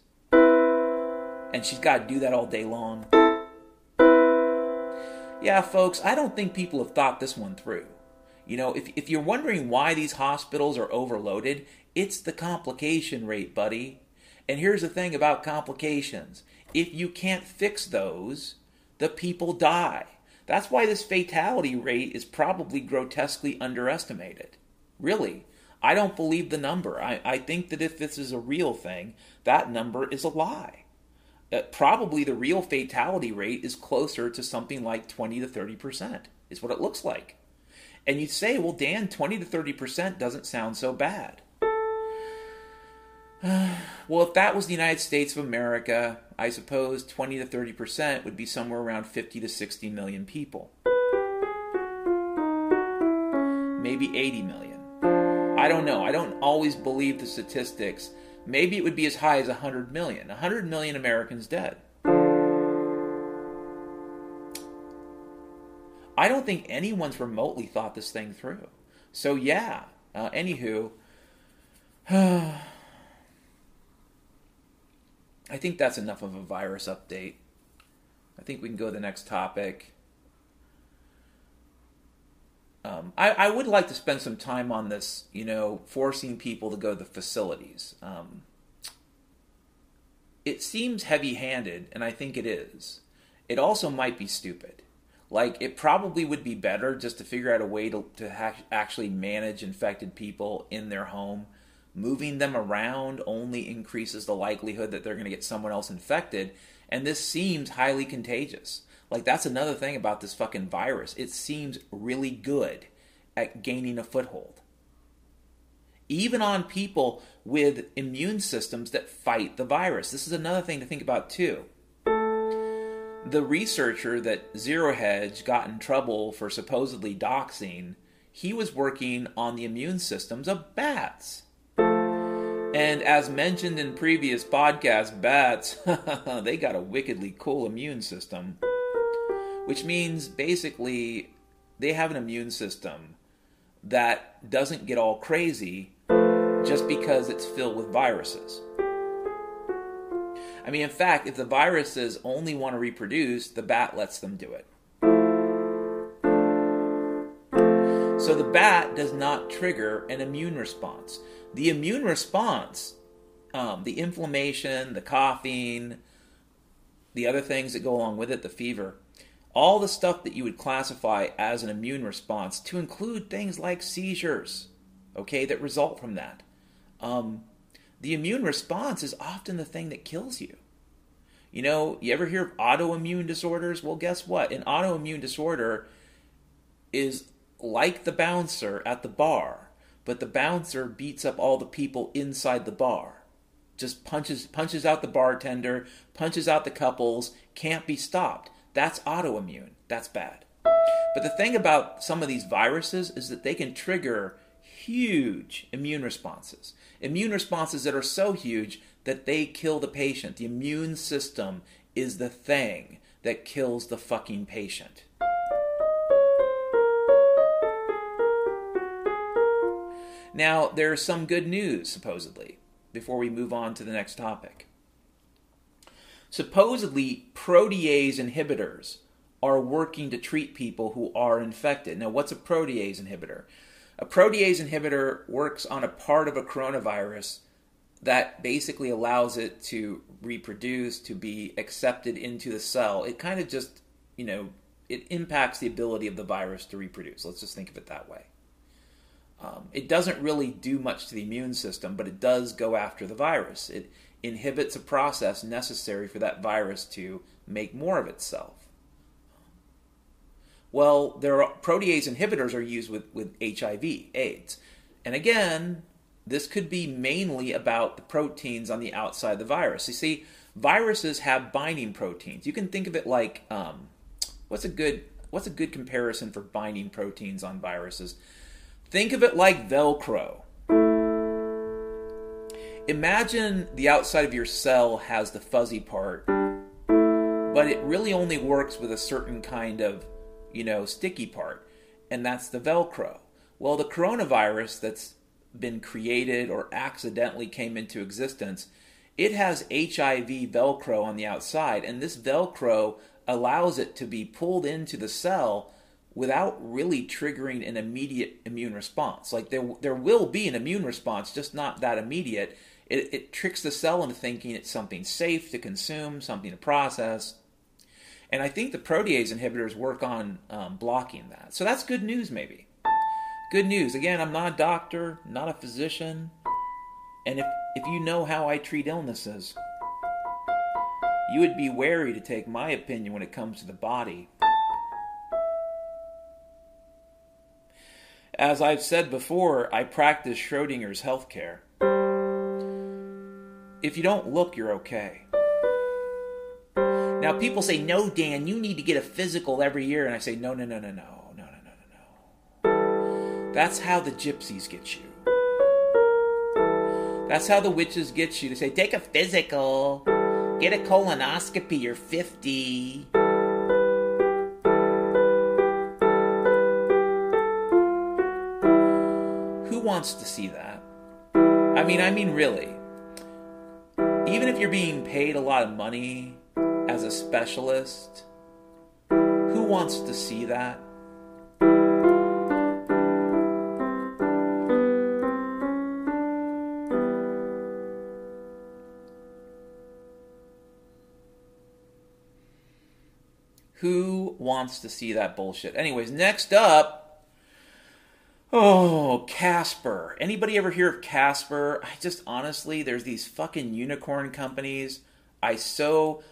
and she's got to do that all day long. Yeah, folks, I don't think people have thought this one through. You know, if, if you're wondering why these hospitals are overloaded, it's the complication rate, buddy. And here's the thing about complications if you can't fix those, the people die. That's why this fatality rate is probably grotesquely underestimated. Really. I don't believe the number. I, I think that if this is a real thing, that number is a lie probably the real fatality rate is closer to something like 20 to 30%, is what it looks like. And you'd say, well, Dan, 20 to 30% doesn't sound so bad. well, if that was the United States of America, I suppose 20 to 30% would be somewhere around 50 to 60 million people. Maybe 80 million. I don't know. I don't always believe the statistics Maybe it would be as high as 100 million. 100 million Americans dead. I don't think anyone's remotely thought this thing through. So, yeah, uh, anywho, I think that's enough of a virus update. I think we can go to the next topic. Um, I, I, would like to spend some time on this, you know, forcing people to go to the facilities. Um, it seems heavy handed, and I think it is. It also might be stupid. Like, it probably would be better just to figure out a way to, to ha- actually manage infected people in their home. Moving them around only increases the likelihood that they're going to get someone else infected, and this seems highly contagious. Like that's another thing about this fucking virus. It seems really good at gaining a foothold. Even on people with immune systems that fight the virus. This is another thing to think about too. The researcher that Zero Hedge got in trouble for supposedly doxing, he was working on the immune systems of bats. And as mentioned in previous podcasts, bats, they got a wickedly cool immune system which means basically they have an immune system that doesn't get all crazy just because it's filled with viruses. I mean, in fact, if the viruses only want to reproduce, the bat lets them do it. So the bat does not trigger an immune response. The immune response, um, the inflammation, the coughing, the other things that go along with it, the fever, all the stuff that you would classify as an immune response to include things like seizures, okay, that result from that. Um, the immune response is often the thing that kills you. You know, you ever hear of autoimmune disorders? Well, guess what? An autoimmune disorder is like the bouncer at the bar, but the bouncer beats up all the people inside the bar. Just punches punches out the bartender, punches out the couples, can't be stopped. That's autoimmune. That's bad. But the thing about some of these viruses is that they can trigger huge immune responses. Immune responses that are so huge that they kill the patient. The immune system is the thing that kills the fucking patient. Now, there's some good news, supposedly, before we move on to the next topic. Supposedly protease inhibitors are working to treat people who are infected. Now, what's a protease inhibitor? A protease inhibitor works on a part of a coronavirus that basically allows it to reproduce, to be accepted into the cell. It kind of just, you know, it impacts the ability of the virus to reproduce. Let's just think of it that way. Um, it doesn't really do much to the immune system, but it does go after the virus. It inhibits a process necessary for that virus to make more of itself. Well, there are protease inhibitors are used with, with HIV, AIDS. And again, this could be mainly about the proteins on the outside of the virus. You see, viruses have binding proteins. You can think of it like um, what's a good what's a good comparison for binding proteins on viruses? Think of it like Velcro. Imagine the outside of your cell has the fuzzy part, but it really only works with a certain kind of, you know, sticky part, and that's the Velcro. Well, the coronavirus that's been created or accidentally came into existence, it has HIV Velcro on the outside, and this Velcro allows it to be pulled into the cell without really triggering an immediate immune response. Like there, there will be an immune response, just not that immediate. It, it tricks the cell into thinking it's something safe to consume, something to process. And I think the protease inhibitors work on um, blocking that. So that's good news, maybe. Good news. Again, I'm not a doctor, not a physician. And if, if you know how I treat illnesses, you would be wary to take my opinion when it comes to the body. As I've said before, I practice Schrodinger's healthcare. If you don't look, you're okay. Now, people say, no, Dan, you need to get a physical every year. And I say, no, no, no, no, no, no, no, no, no, no. That's how the gypsies get you. That's how the witches get you to say, take a physical, get a colonoscopy, you're 50. Who wants to see that? I mean, I mean, really. Even if you're being paid a lot of money as a specialist, who wants to see that? Who wants to see that bullshit? Anyways, next up, Oh, Casper. Anybody ever hear of Casper? I just honestly, there's these fucking unicorn companies. I so.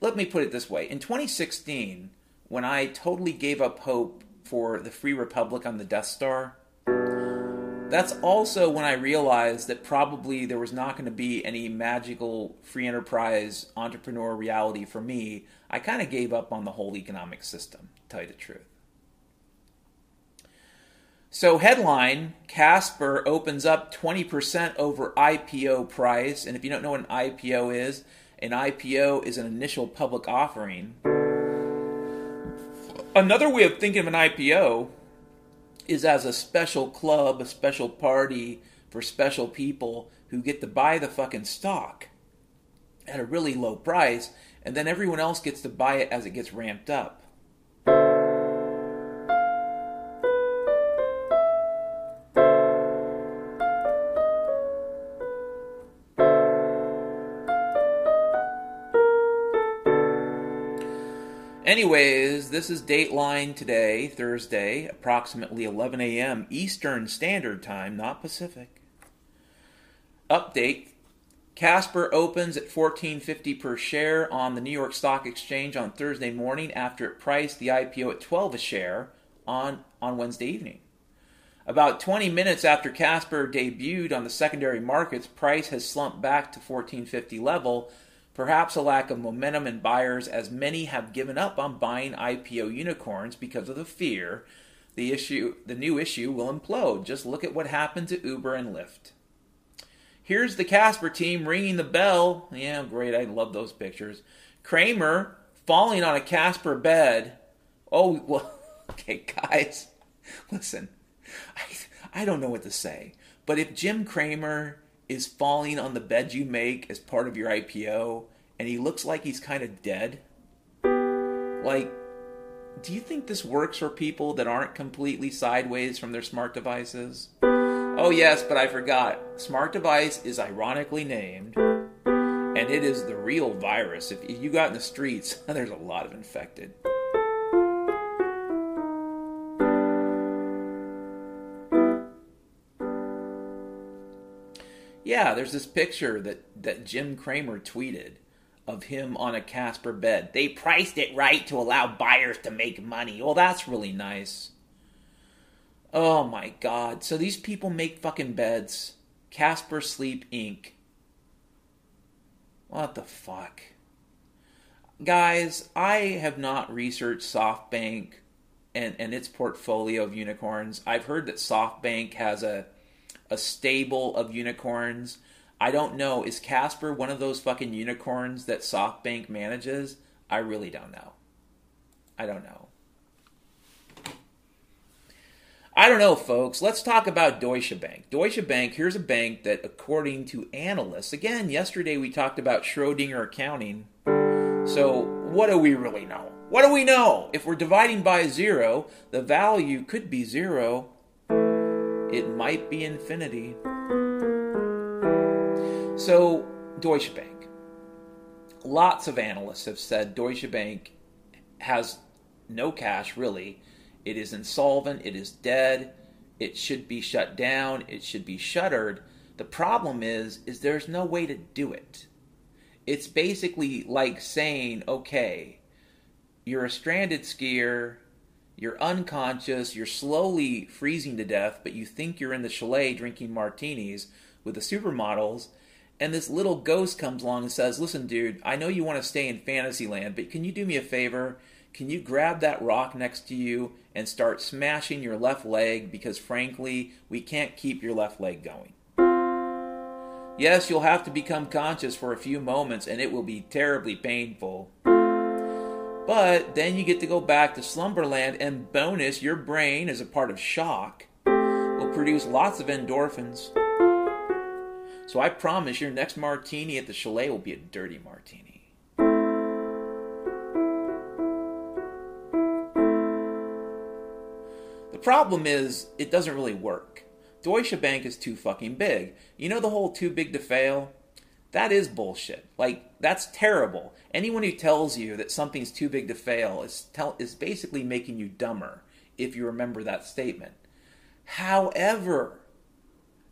Let me put it this way. In 2016, when I totally gave up hope for the Free Republic on the Death Star, that's also when I realized that probably there was not going to be any magical free enterprise entrepreneur reality for me. I kind of gave up on the whole economic system, to tell you the truth. So, headline Casper opens up 20% over IPO price. And if you don't know what an IPO is, an IPO is an initial public offering. Another way of thinking of an IPO is as a special club, a special party for special people who get to buy the fucking stock at a really low price, and then everyone else gets to buy it as it gets ramped up. Anyways, this is Dateline today, Thursday, approximately 11 a.m. Eastern Standard Time, not Pacific. Update Casper opens at 14.50 per share on the New York Stock Exchange on Thursday morning after it priced the IPO at 12 a share on, on Wednesday evening. About 20 minutes after Casper debuted on the secondary markets, price has slumped back to 1450 level Perhaps a lack of momentum in buyers, as many have given up on buying IPO unicorns because of the fear the issue, the new issue will implode. Just look at what happened to Uber and Lyft. Here's the Casper team ringing the bell. Yeah, great. I love those pictures. Cramer falling on a Casper bed. Oh, well, okay, guys, listen. I, I don't know what to say, but if Jim Cramer is falling on the bed you make as part of your IPO, and he looks like he's kind of dead. Like, do you think this works for people that aren't completely sideways from their smart devices? Oh, yes, but I forgot. Smart device is ironically named, and it is the real virus. If you got in the streets, there's a lot of infected. Yeah, there's this picture that, that Jim Cramer tweeted of him on a Casper bed. They priced it right to allow buyers to make money. Well, that's really nice. Oh my god. So these people make fucking beds. Casper Sleep Inc. What the fuck? Guys, I have not researched SoftBank and, and its portfolio of unicorns. I've heard that SoftBank has a a stable of unicorns. I don't know. Is Casper one of those fucking unicorns that SoftBank manages? I really don't know. I don't know. I don't know, folks. Let's talk about Deutsche Bank. Deutsche Bank, here's a bank that, according to analysts, again, yesterday we talked about Schrodinger accounting. So, what do we really know? What do we know? If we're dividing by zero, the value could be zero it might be infinity. So, Deutsche Bank. Lots of analysts have said Deutsche Bank has no cash, really. It is insolvent, it is dead, it should be shut down, it should be shuttered. The problem is is there's no way to do it. It's basically like saying, okay, you're a stranded skier, you're unconscious, you're slowly freezing to death, but you think you're in the chalet drinking martinis with the supermodels, and this little ghost comes along and says, Listen, dude, I know you want to stay in Fantasyland, but can you do me a favor? Can you grab that rock next to you and start smashing your left leg because, frankly, we can't keep your left leg going? Yes, you'll have to become conscious for a few moments and it will be terribly painful. But then you get to go back to Slumberland, and bonus, your brain, as a part of shock, will produce lots of endorphins. So I promise your next martini at the chalet will be a dirty martini. The problem is, it doesn't really work. Deutsche Bank is too fucking big. You know the whole too big to fail? That is bullshit. Like that's terrible. Anyone who tells you that something's too big to fail is tell is basically making you dumber if you remember that statement. However,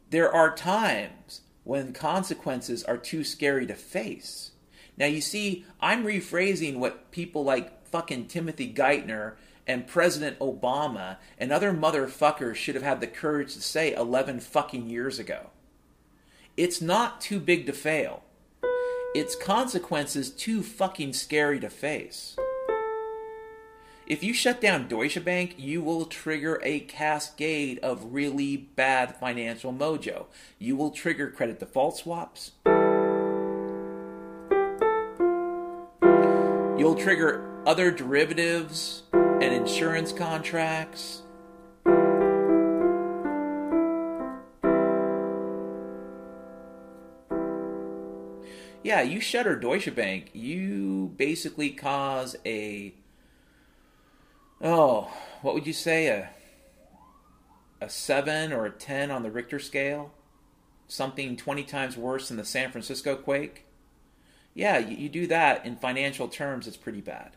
there are times when consequences are too scary to face. Now you see, I'm rephrasing what people like fucking Timothy Geithner and President Obama and other motherfuckers should have had the courage to say 11 fucking years ago. It's not too big to fail. Its consequences too fucking scary to face. If you shut down Deutsche Bank, you will trigger a cascade of really bad financial mojo. You will trigger credit default swaps. You'll trigger other derivatives and insurance contracts. Yeah, you shutter Deutsche Bank, you basically cause a oh, what would you say a a 7 or a 10 on the Richter scale? Something 20 times worse than the San Francisco quake? Yeah, you, you do that in financial terms, it's pretty bad.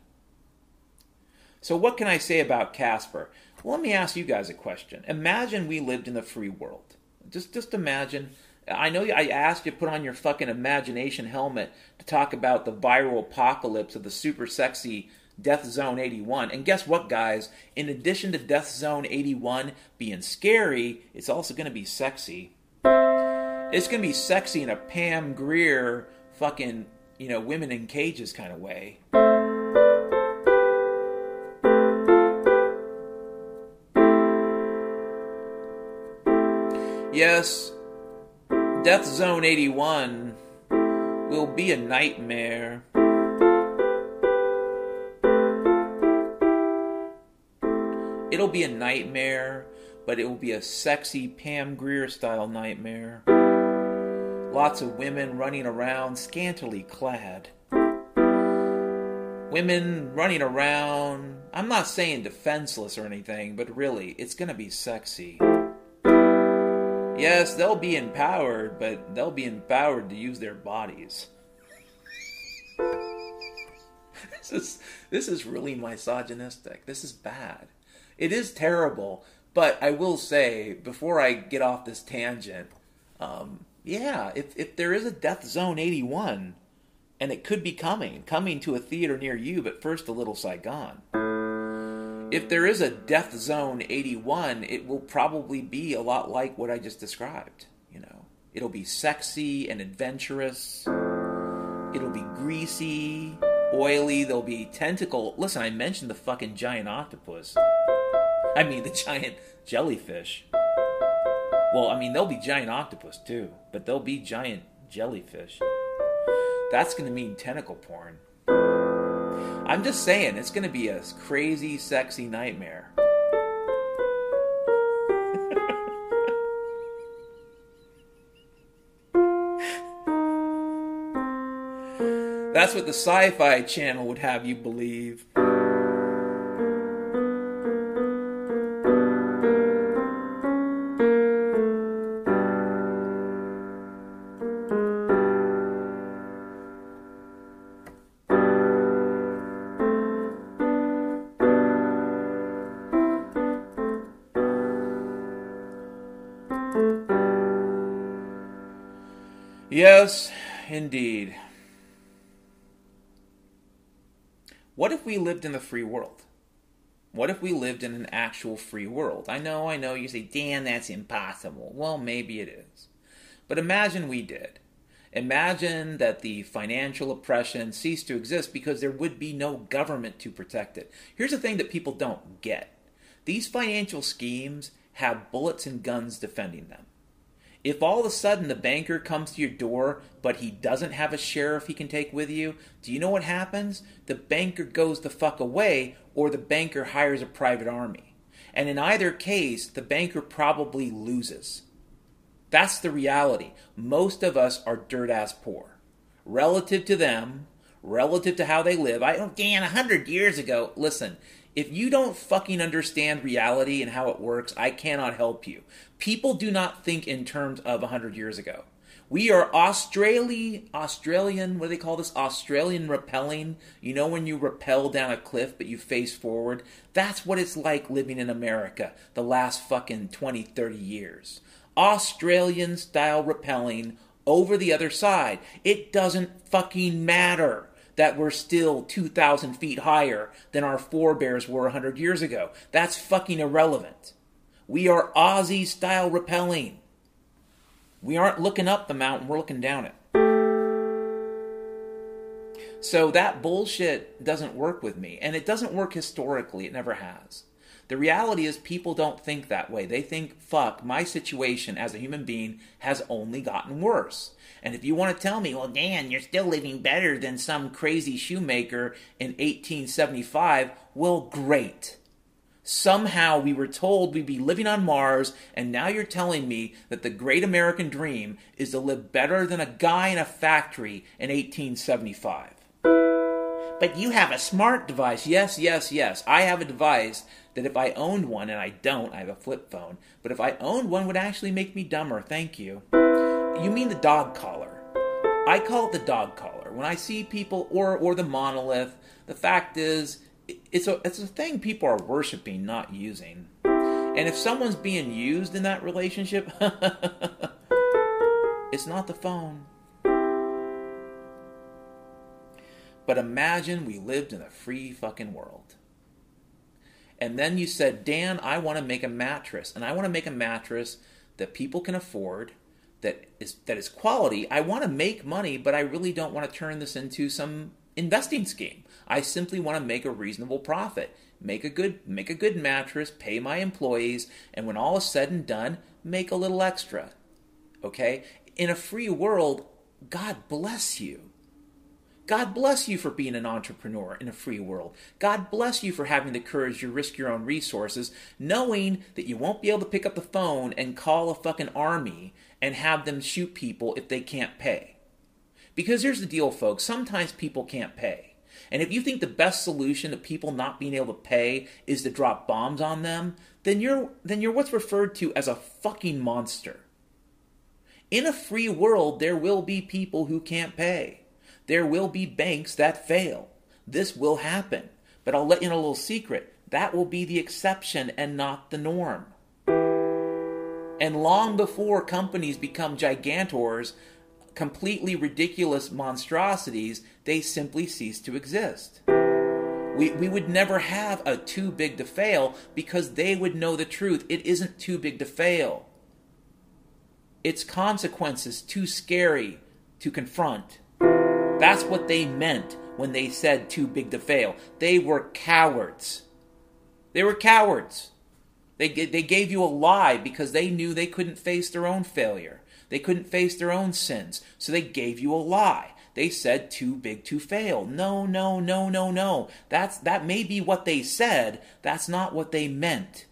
So, what can I say about Casper? Well, let me ask you guys a question. Imagine we lived in the free world. Just, just imagine I know I asked you to put on your fucking imagination helmet to talk about the viral apocalypse of the super sexy Death Zone 81. And guess what, guys? In addition to Death Zone 81 being scary, it's also going to be sexy. It's going to be sexy in a Pam Grier fucking, you know, women in cages kind of way. Yes, Death Zone 81 will be a nightmare. It'll be a nightmare, but it will be a sexy Pam Grier style nightmare. Lots of women running around scantily clad. women running around. I'm not saying defenseless or anything, but really, it's to be sexy. Yes, they'll be empowered, but they'll be empowered to use their bodies. this is this is really misogynistic. This is bad. It is terrible, but I will say before I get off this tangent, um, yeah, if if there is a Death Zone 81, and it could be coming, coming to a theater near you, but first a little Saigon. If there is a Death Zone 81, it will probably be a lot like what I just described. You know, it'll be sexy and adventurous. It'll be greasy, oily. There'll be tentacle. Listen, I mentioned the fucking giant octopus. I mean, the giant jellyfish. Well, I mean, there'll be giant octopus too, but there'll be giant jellyfish. That's going to mean tentacle porn. I'm just saying, it's going to be a crazy, sexy nightmare. That's what the Sci Fi Channel would have you believe. Yes, indeed. What if we lived in the free world? What if we lived in an actual free world? I know, I know, you say, Dan, that's impossible. Well, maybe it is. But imagine we did. Imagine that the financial oppression ceased to exist because there would be no government to protect it. Here's the thing that people don't get these financial schemes have bullets and guns defending them. If all of a sudden the banker comes to your door, but he doesn't have a sheriff he can take with you, do you know what happens? The banker goes the fuck away, or the banker hires a private army. And in either case, the banker probably loses. That's the reality. Most of us are dirt ass poor. Relative to them, relative to how they live. I, don't, Dan, a hundred years ago. Listen, if you don't fucking understand reality and how it works, I cannot help you. People do not think in terms of 100 years ago. We are Australia, Australian, what do they call this? Australian rappelling. You know when you rappel down a cliff but you face forward? That's what it's like living in America the last fucking 20, 30 years. Australian style rappelling over the other side. It doesn't fucking matter that we're still 2,000 feet higher than our forebears were 100 years ago. That's fucking irrelevant. We are Aussie style rappelling. We aren't looking up the mountain, we're looking down it. So that bullshit doesn't work with me. And it doesn't work historically, it never has. The reality is, people don't think that way. They think, fuck, my situation as a human being has only gotten worse. And if you want to tell me, well, Dan, you're still living better than some crazy shoemaker in 1875, well, great. Somehow we were told we'd be living on Mars, and now you're telling me that the great American dream is to live better than a guy in a factory in 1875. But you have a smart device. Yes, yes, yes. I have a device that if I owned one, and I don't, I have a flip phone, but if I owned one, would actually make me dumber. Thank you. You mean the dog collar? I call it the dog collar. When I see people, or or the monolith, the fact is, it's a it's a thing people are worshiping, not using. And if someone's being used in that relationship, it's not the phone. But imagine we lived in a free fucking world. And then you said, Dan, I want to make a mattress, and I want to make a mattress that people can afford that is that is quality. I want to make money, but I really don't want to turn this into some investing scheme. I simply want to make a reasonable profit, make a good make a good mattress, pay my employees, and when all is said and done, make a little extra. Okay? In a free world, God bless you. God bless you for being an entrepreneur in a free world. God bless you for having the courage to risk your own resources, knowing that you won't be able to pick up the phone and call a fucking army and have them shoot people if they can't pay. Because here's the deal, folks sometimes people can't pay. And if you think the best solution to people not being able to pay is to drop bombs on them, then you're then you're what's referred to as a fucking monster. In a free world, there will be people who can't pay. There will be banks that fail. This will happen. But I'll let you know a little secret. That will be the exception and not the norm. And long before companies become gigantors, completely ridiculous monstrosities, they simply cease to exist. We, we would never have a too big to fail because they would know the truth. It isn't too big to fail. Its consequences too scary to confront. That's what they meant when they said too big to fail. They were cowards. They were cowards. They, they gave you a lie because they knew they couldn't face their own failure. They couldn't face their own sins. So they gave you a lie. They said too big to fail. No, no, no, no, no. That's that may be what they said. That's not what they meant.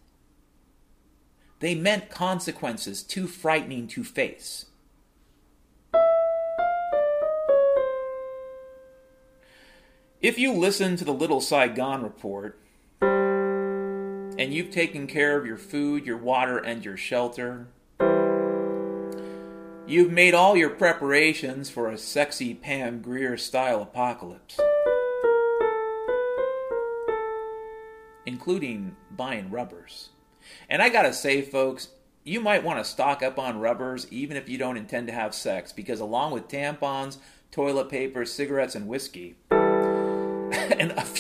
They meant consequences too frightening to face. If you listen to the Little Saigon report, and you've taken care of your food, your water, and your shelter, You've made all your preparations for a sexy Pam Grier style apocalypse, including buying rubbers. And I gotta say, folks, you might want to stock up on rubbers even if you don't intend to have sex, because along with tampons, toilet paper, cigarettes, and whiskey,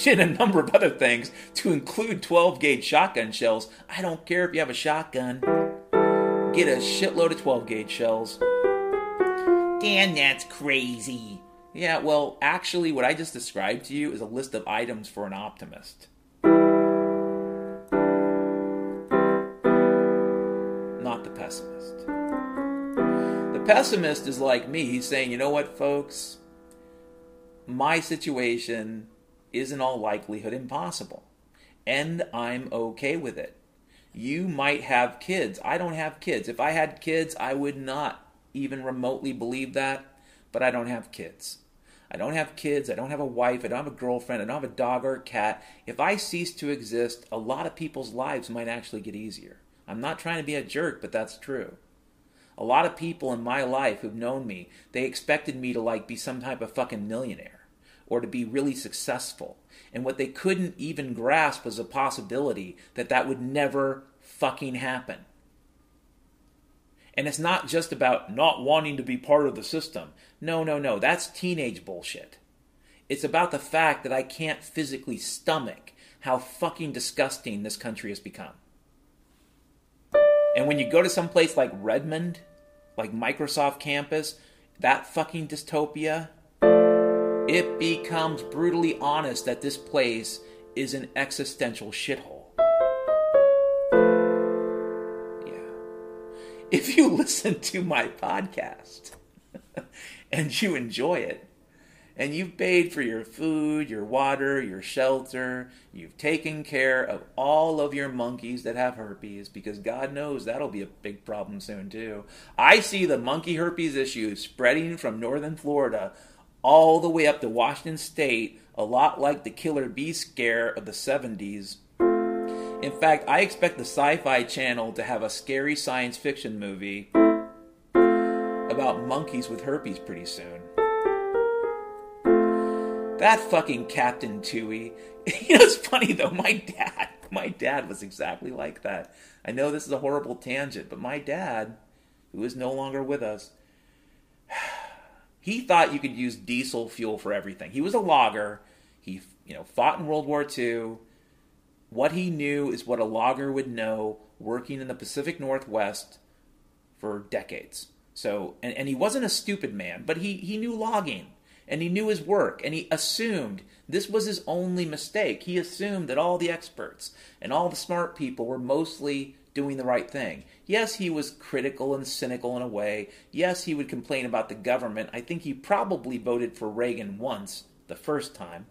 and a number of other things, to include 12 gauge shotgun shells, I don't care if you have a shotgun. Get a shitload of 12 gauge shells. Dan, that's crazy. Yeah, well, actually, what I just described to you is a list of items for an optimist. Not the pessimist. The pessimist is like me. He's saying, you know what, folks? My situation is in all likelihood impossible. And I'm okay with it. You might have kids. I don't have kids. If I had kids, I would not even remotely believe that, but I don't have kids. I don't have kids. I don't have a wife. I don't have a girlfriend. I don't have a dog or a cat. If I cease to exist, a lot of people's lives might actually get easier. I'm not trying to be a jerk, but that's true. A lot of people in my life who've known me, they expected me to like be some type of fucking millionaire or to be really successful. And what they couldn't even grasp was a possibility that that would never fucking happen. And it's not just about not wanting to be part of the system. No, no, no. That's teenage bullshit. It's about the fact that I can't physically stomach how fucking disgusting this country has become. And when you go to some place like Redmond, like Microsoft campus, that fucking dystopia, it becomes brutally honest that this place is an existential shithole. Yeah. If you listen to my podcast and you enjoy it, and you've paid for your food, your water, your shelter, you've taken care of all of your monkeys that have herpes, because God knows that'll be a big problem soon, too. I see the monkey herpes issue spreading from northern Florida all the way up to Washington State, a lot like the killer bee scare of the 70s in fact, I expect the Sci Fi Channel to have a scary science fiction movie about monkeys with herpes pretty soon. That fucking Captain Tooey. You know, it's funny though, my dad, my dad was exactly like that. I know this is a horrible tangent, but my dad, who is no longer with us, he thought you could use diesel fuel for everything. He was a logger. He, you know, fought in World War II. What he knew is what a logger would know working in the Pacific Northwest for decades. So, and, and he wasn't a stupid man, but he, he knew logging and he knew his work and he assumed this was his only mistake. He assumed that all the experts and all the smart people were mostly doing the right thing. Yes, he was critical and cynical in a way. Yes, he would complain about the government. I think he probably voted for Reagan once, the first time.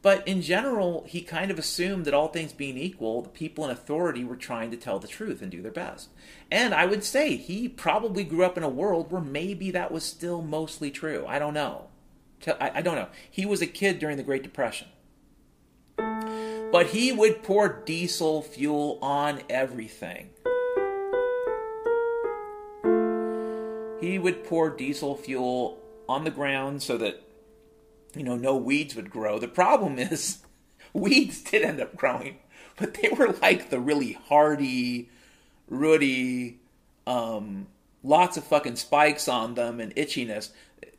But in general, he kind of assumed that all things being equal, the people in authority were trying to tell the truth and do their best. And I would say he probably grew up in a world where maybe that was still mostly true. I don't know. I, don't know. He was a kid during the Great Depression. But he would pour diesel fuel on everything. He would pour diesel fuel on the ground so that, you know, no weeds would grow. The problem is, weeds did end up growing, but they were like the really hardy, rooty, um, lots of fucking spikes on them and itchiness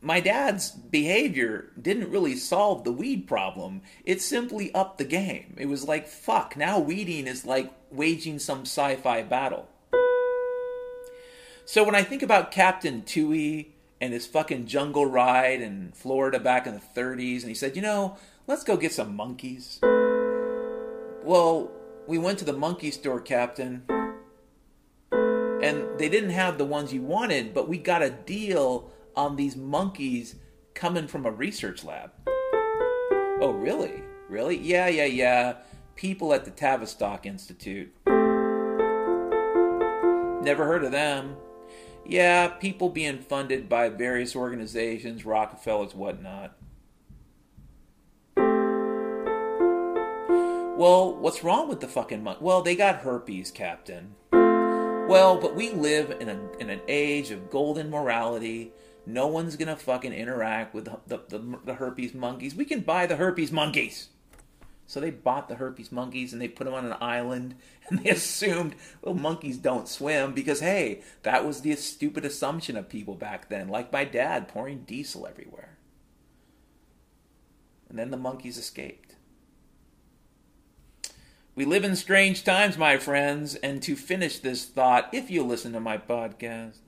my dad's behavior didn't really solve the weed problem. It simply upped the game. It was like, fuck, now weeding is like waging some sci fi battle. So when I think about Captain Tooey and his fucking jungle ride in Florida back in the 30s, and he said, you know, let's go get some monkeys. Well, we went to the monkey store, Captain, and they didn't have the ones you wanted, but we got a deal on these monkeys coming from a research lab. Oh, really? Really? Yeah, yeah, yeah. People at the Tavistock Institute. Never heard of them. Yeah, people being funded by various organizations, Rockefellers, whatnot. Well, what's wrong with the fucking monkey? Well, they got herpes, Captain. Well, but we live in, a, in an age of golden morality no one's gonna fucking interact with the, the, the, herpes monkeys. We can buy the herpes monkeys. So they bought the herpes monkeys and they put them on an island and they assumed, well, monkeys don't swim because, hey, that was the stupid assumption of people back then, like my dad pouring diesel everywhere. And then the monkeys escaped. We live in strange times, my friends, and to finish this thought, if you listen to my podcast,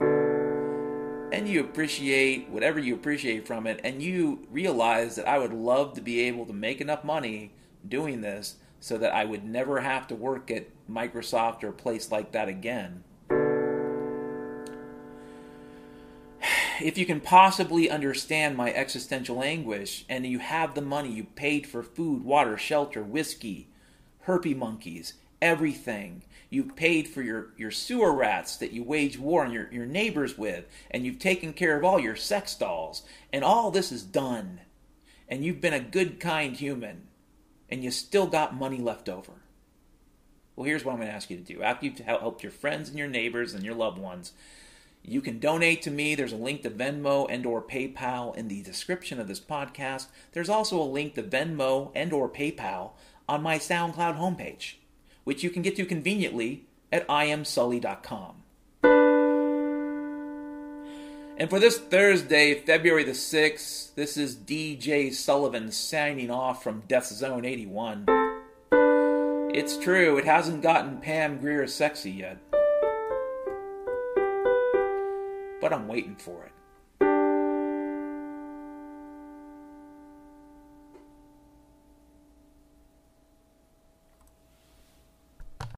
and you appreciate whatever you appreciate from it, and you realize that I would love to be able to make enough money doing this so that I would never have to work at Microsoft or a place like that again. If you can possibly understand my existential anguish and you have the money you paid for food, water, shelter, whiskey, herpy monkeys, everything, You've paid for your, your sewer rats that you wage war on your, your neighbors with, and you've taken care of all your sex dolls, and all this is done. And you've been a good, kind human, and you still got money left over. Well, here's what I'm going to ask you to do. After you've helped your friends and your neighbors and your loved ones, you can donate to me. There's a link to Venmo and or PayPal in the description of this podcast. There's also a link to Venmo and or PayPal on my SoundCloud homepage which you can get to conveniently at iamsully.com. And for this Thursday, February the 6th, this is DJ Sullivan signing off from Death Zone 81. It's true, it hasn't gotten Pam Grier sexy yet. But I'm waiting for it.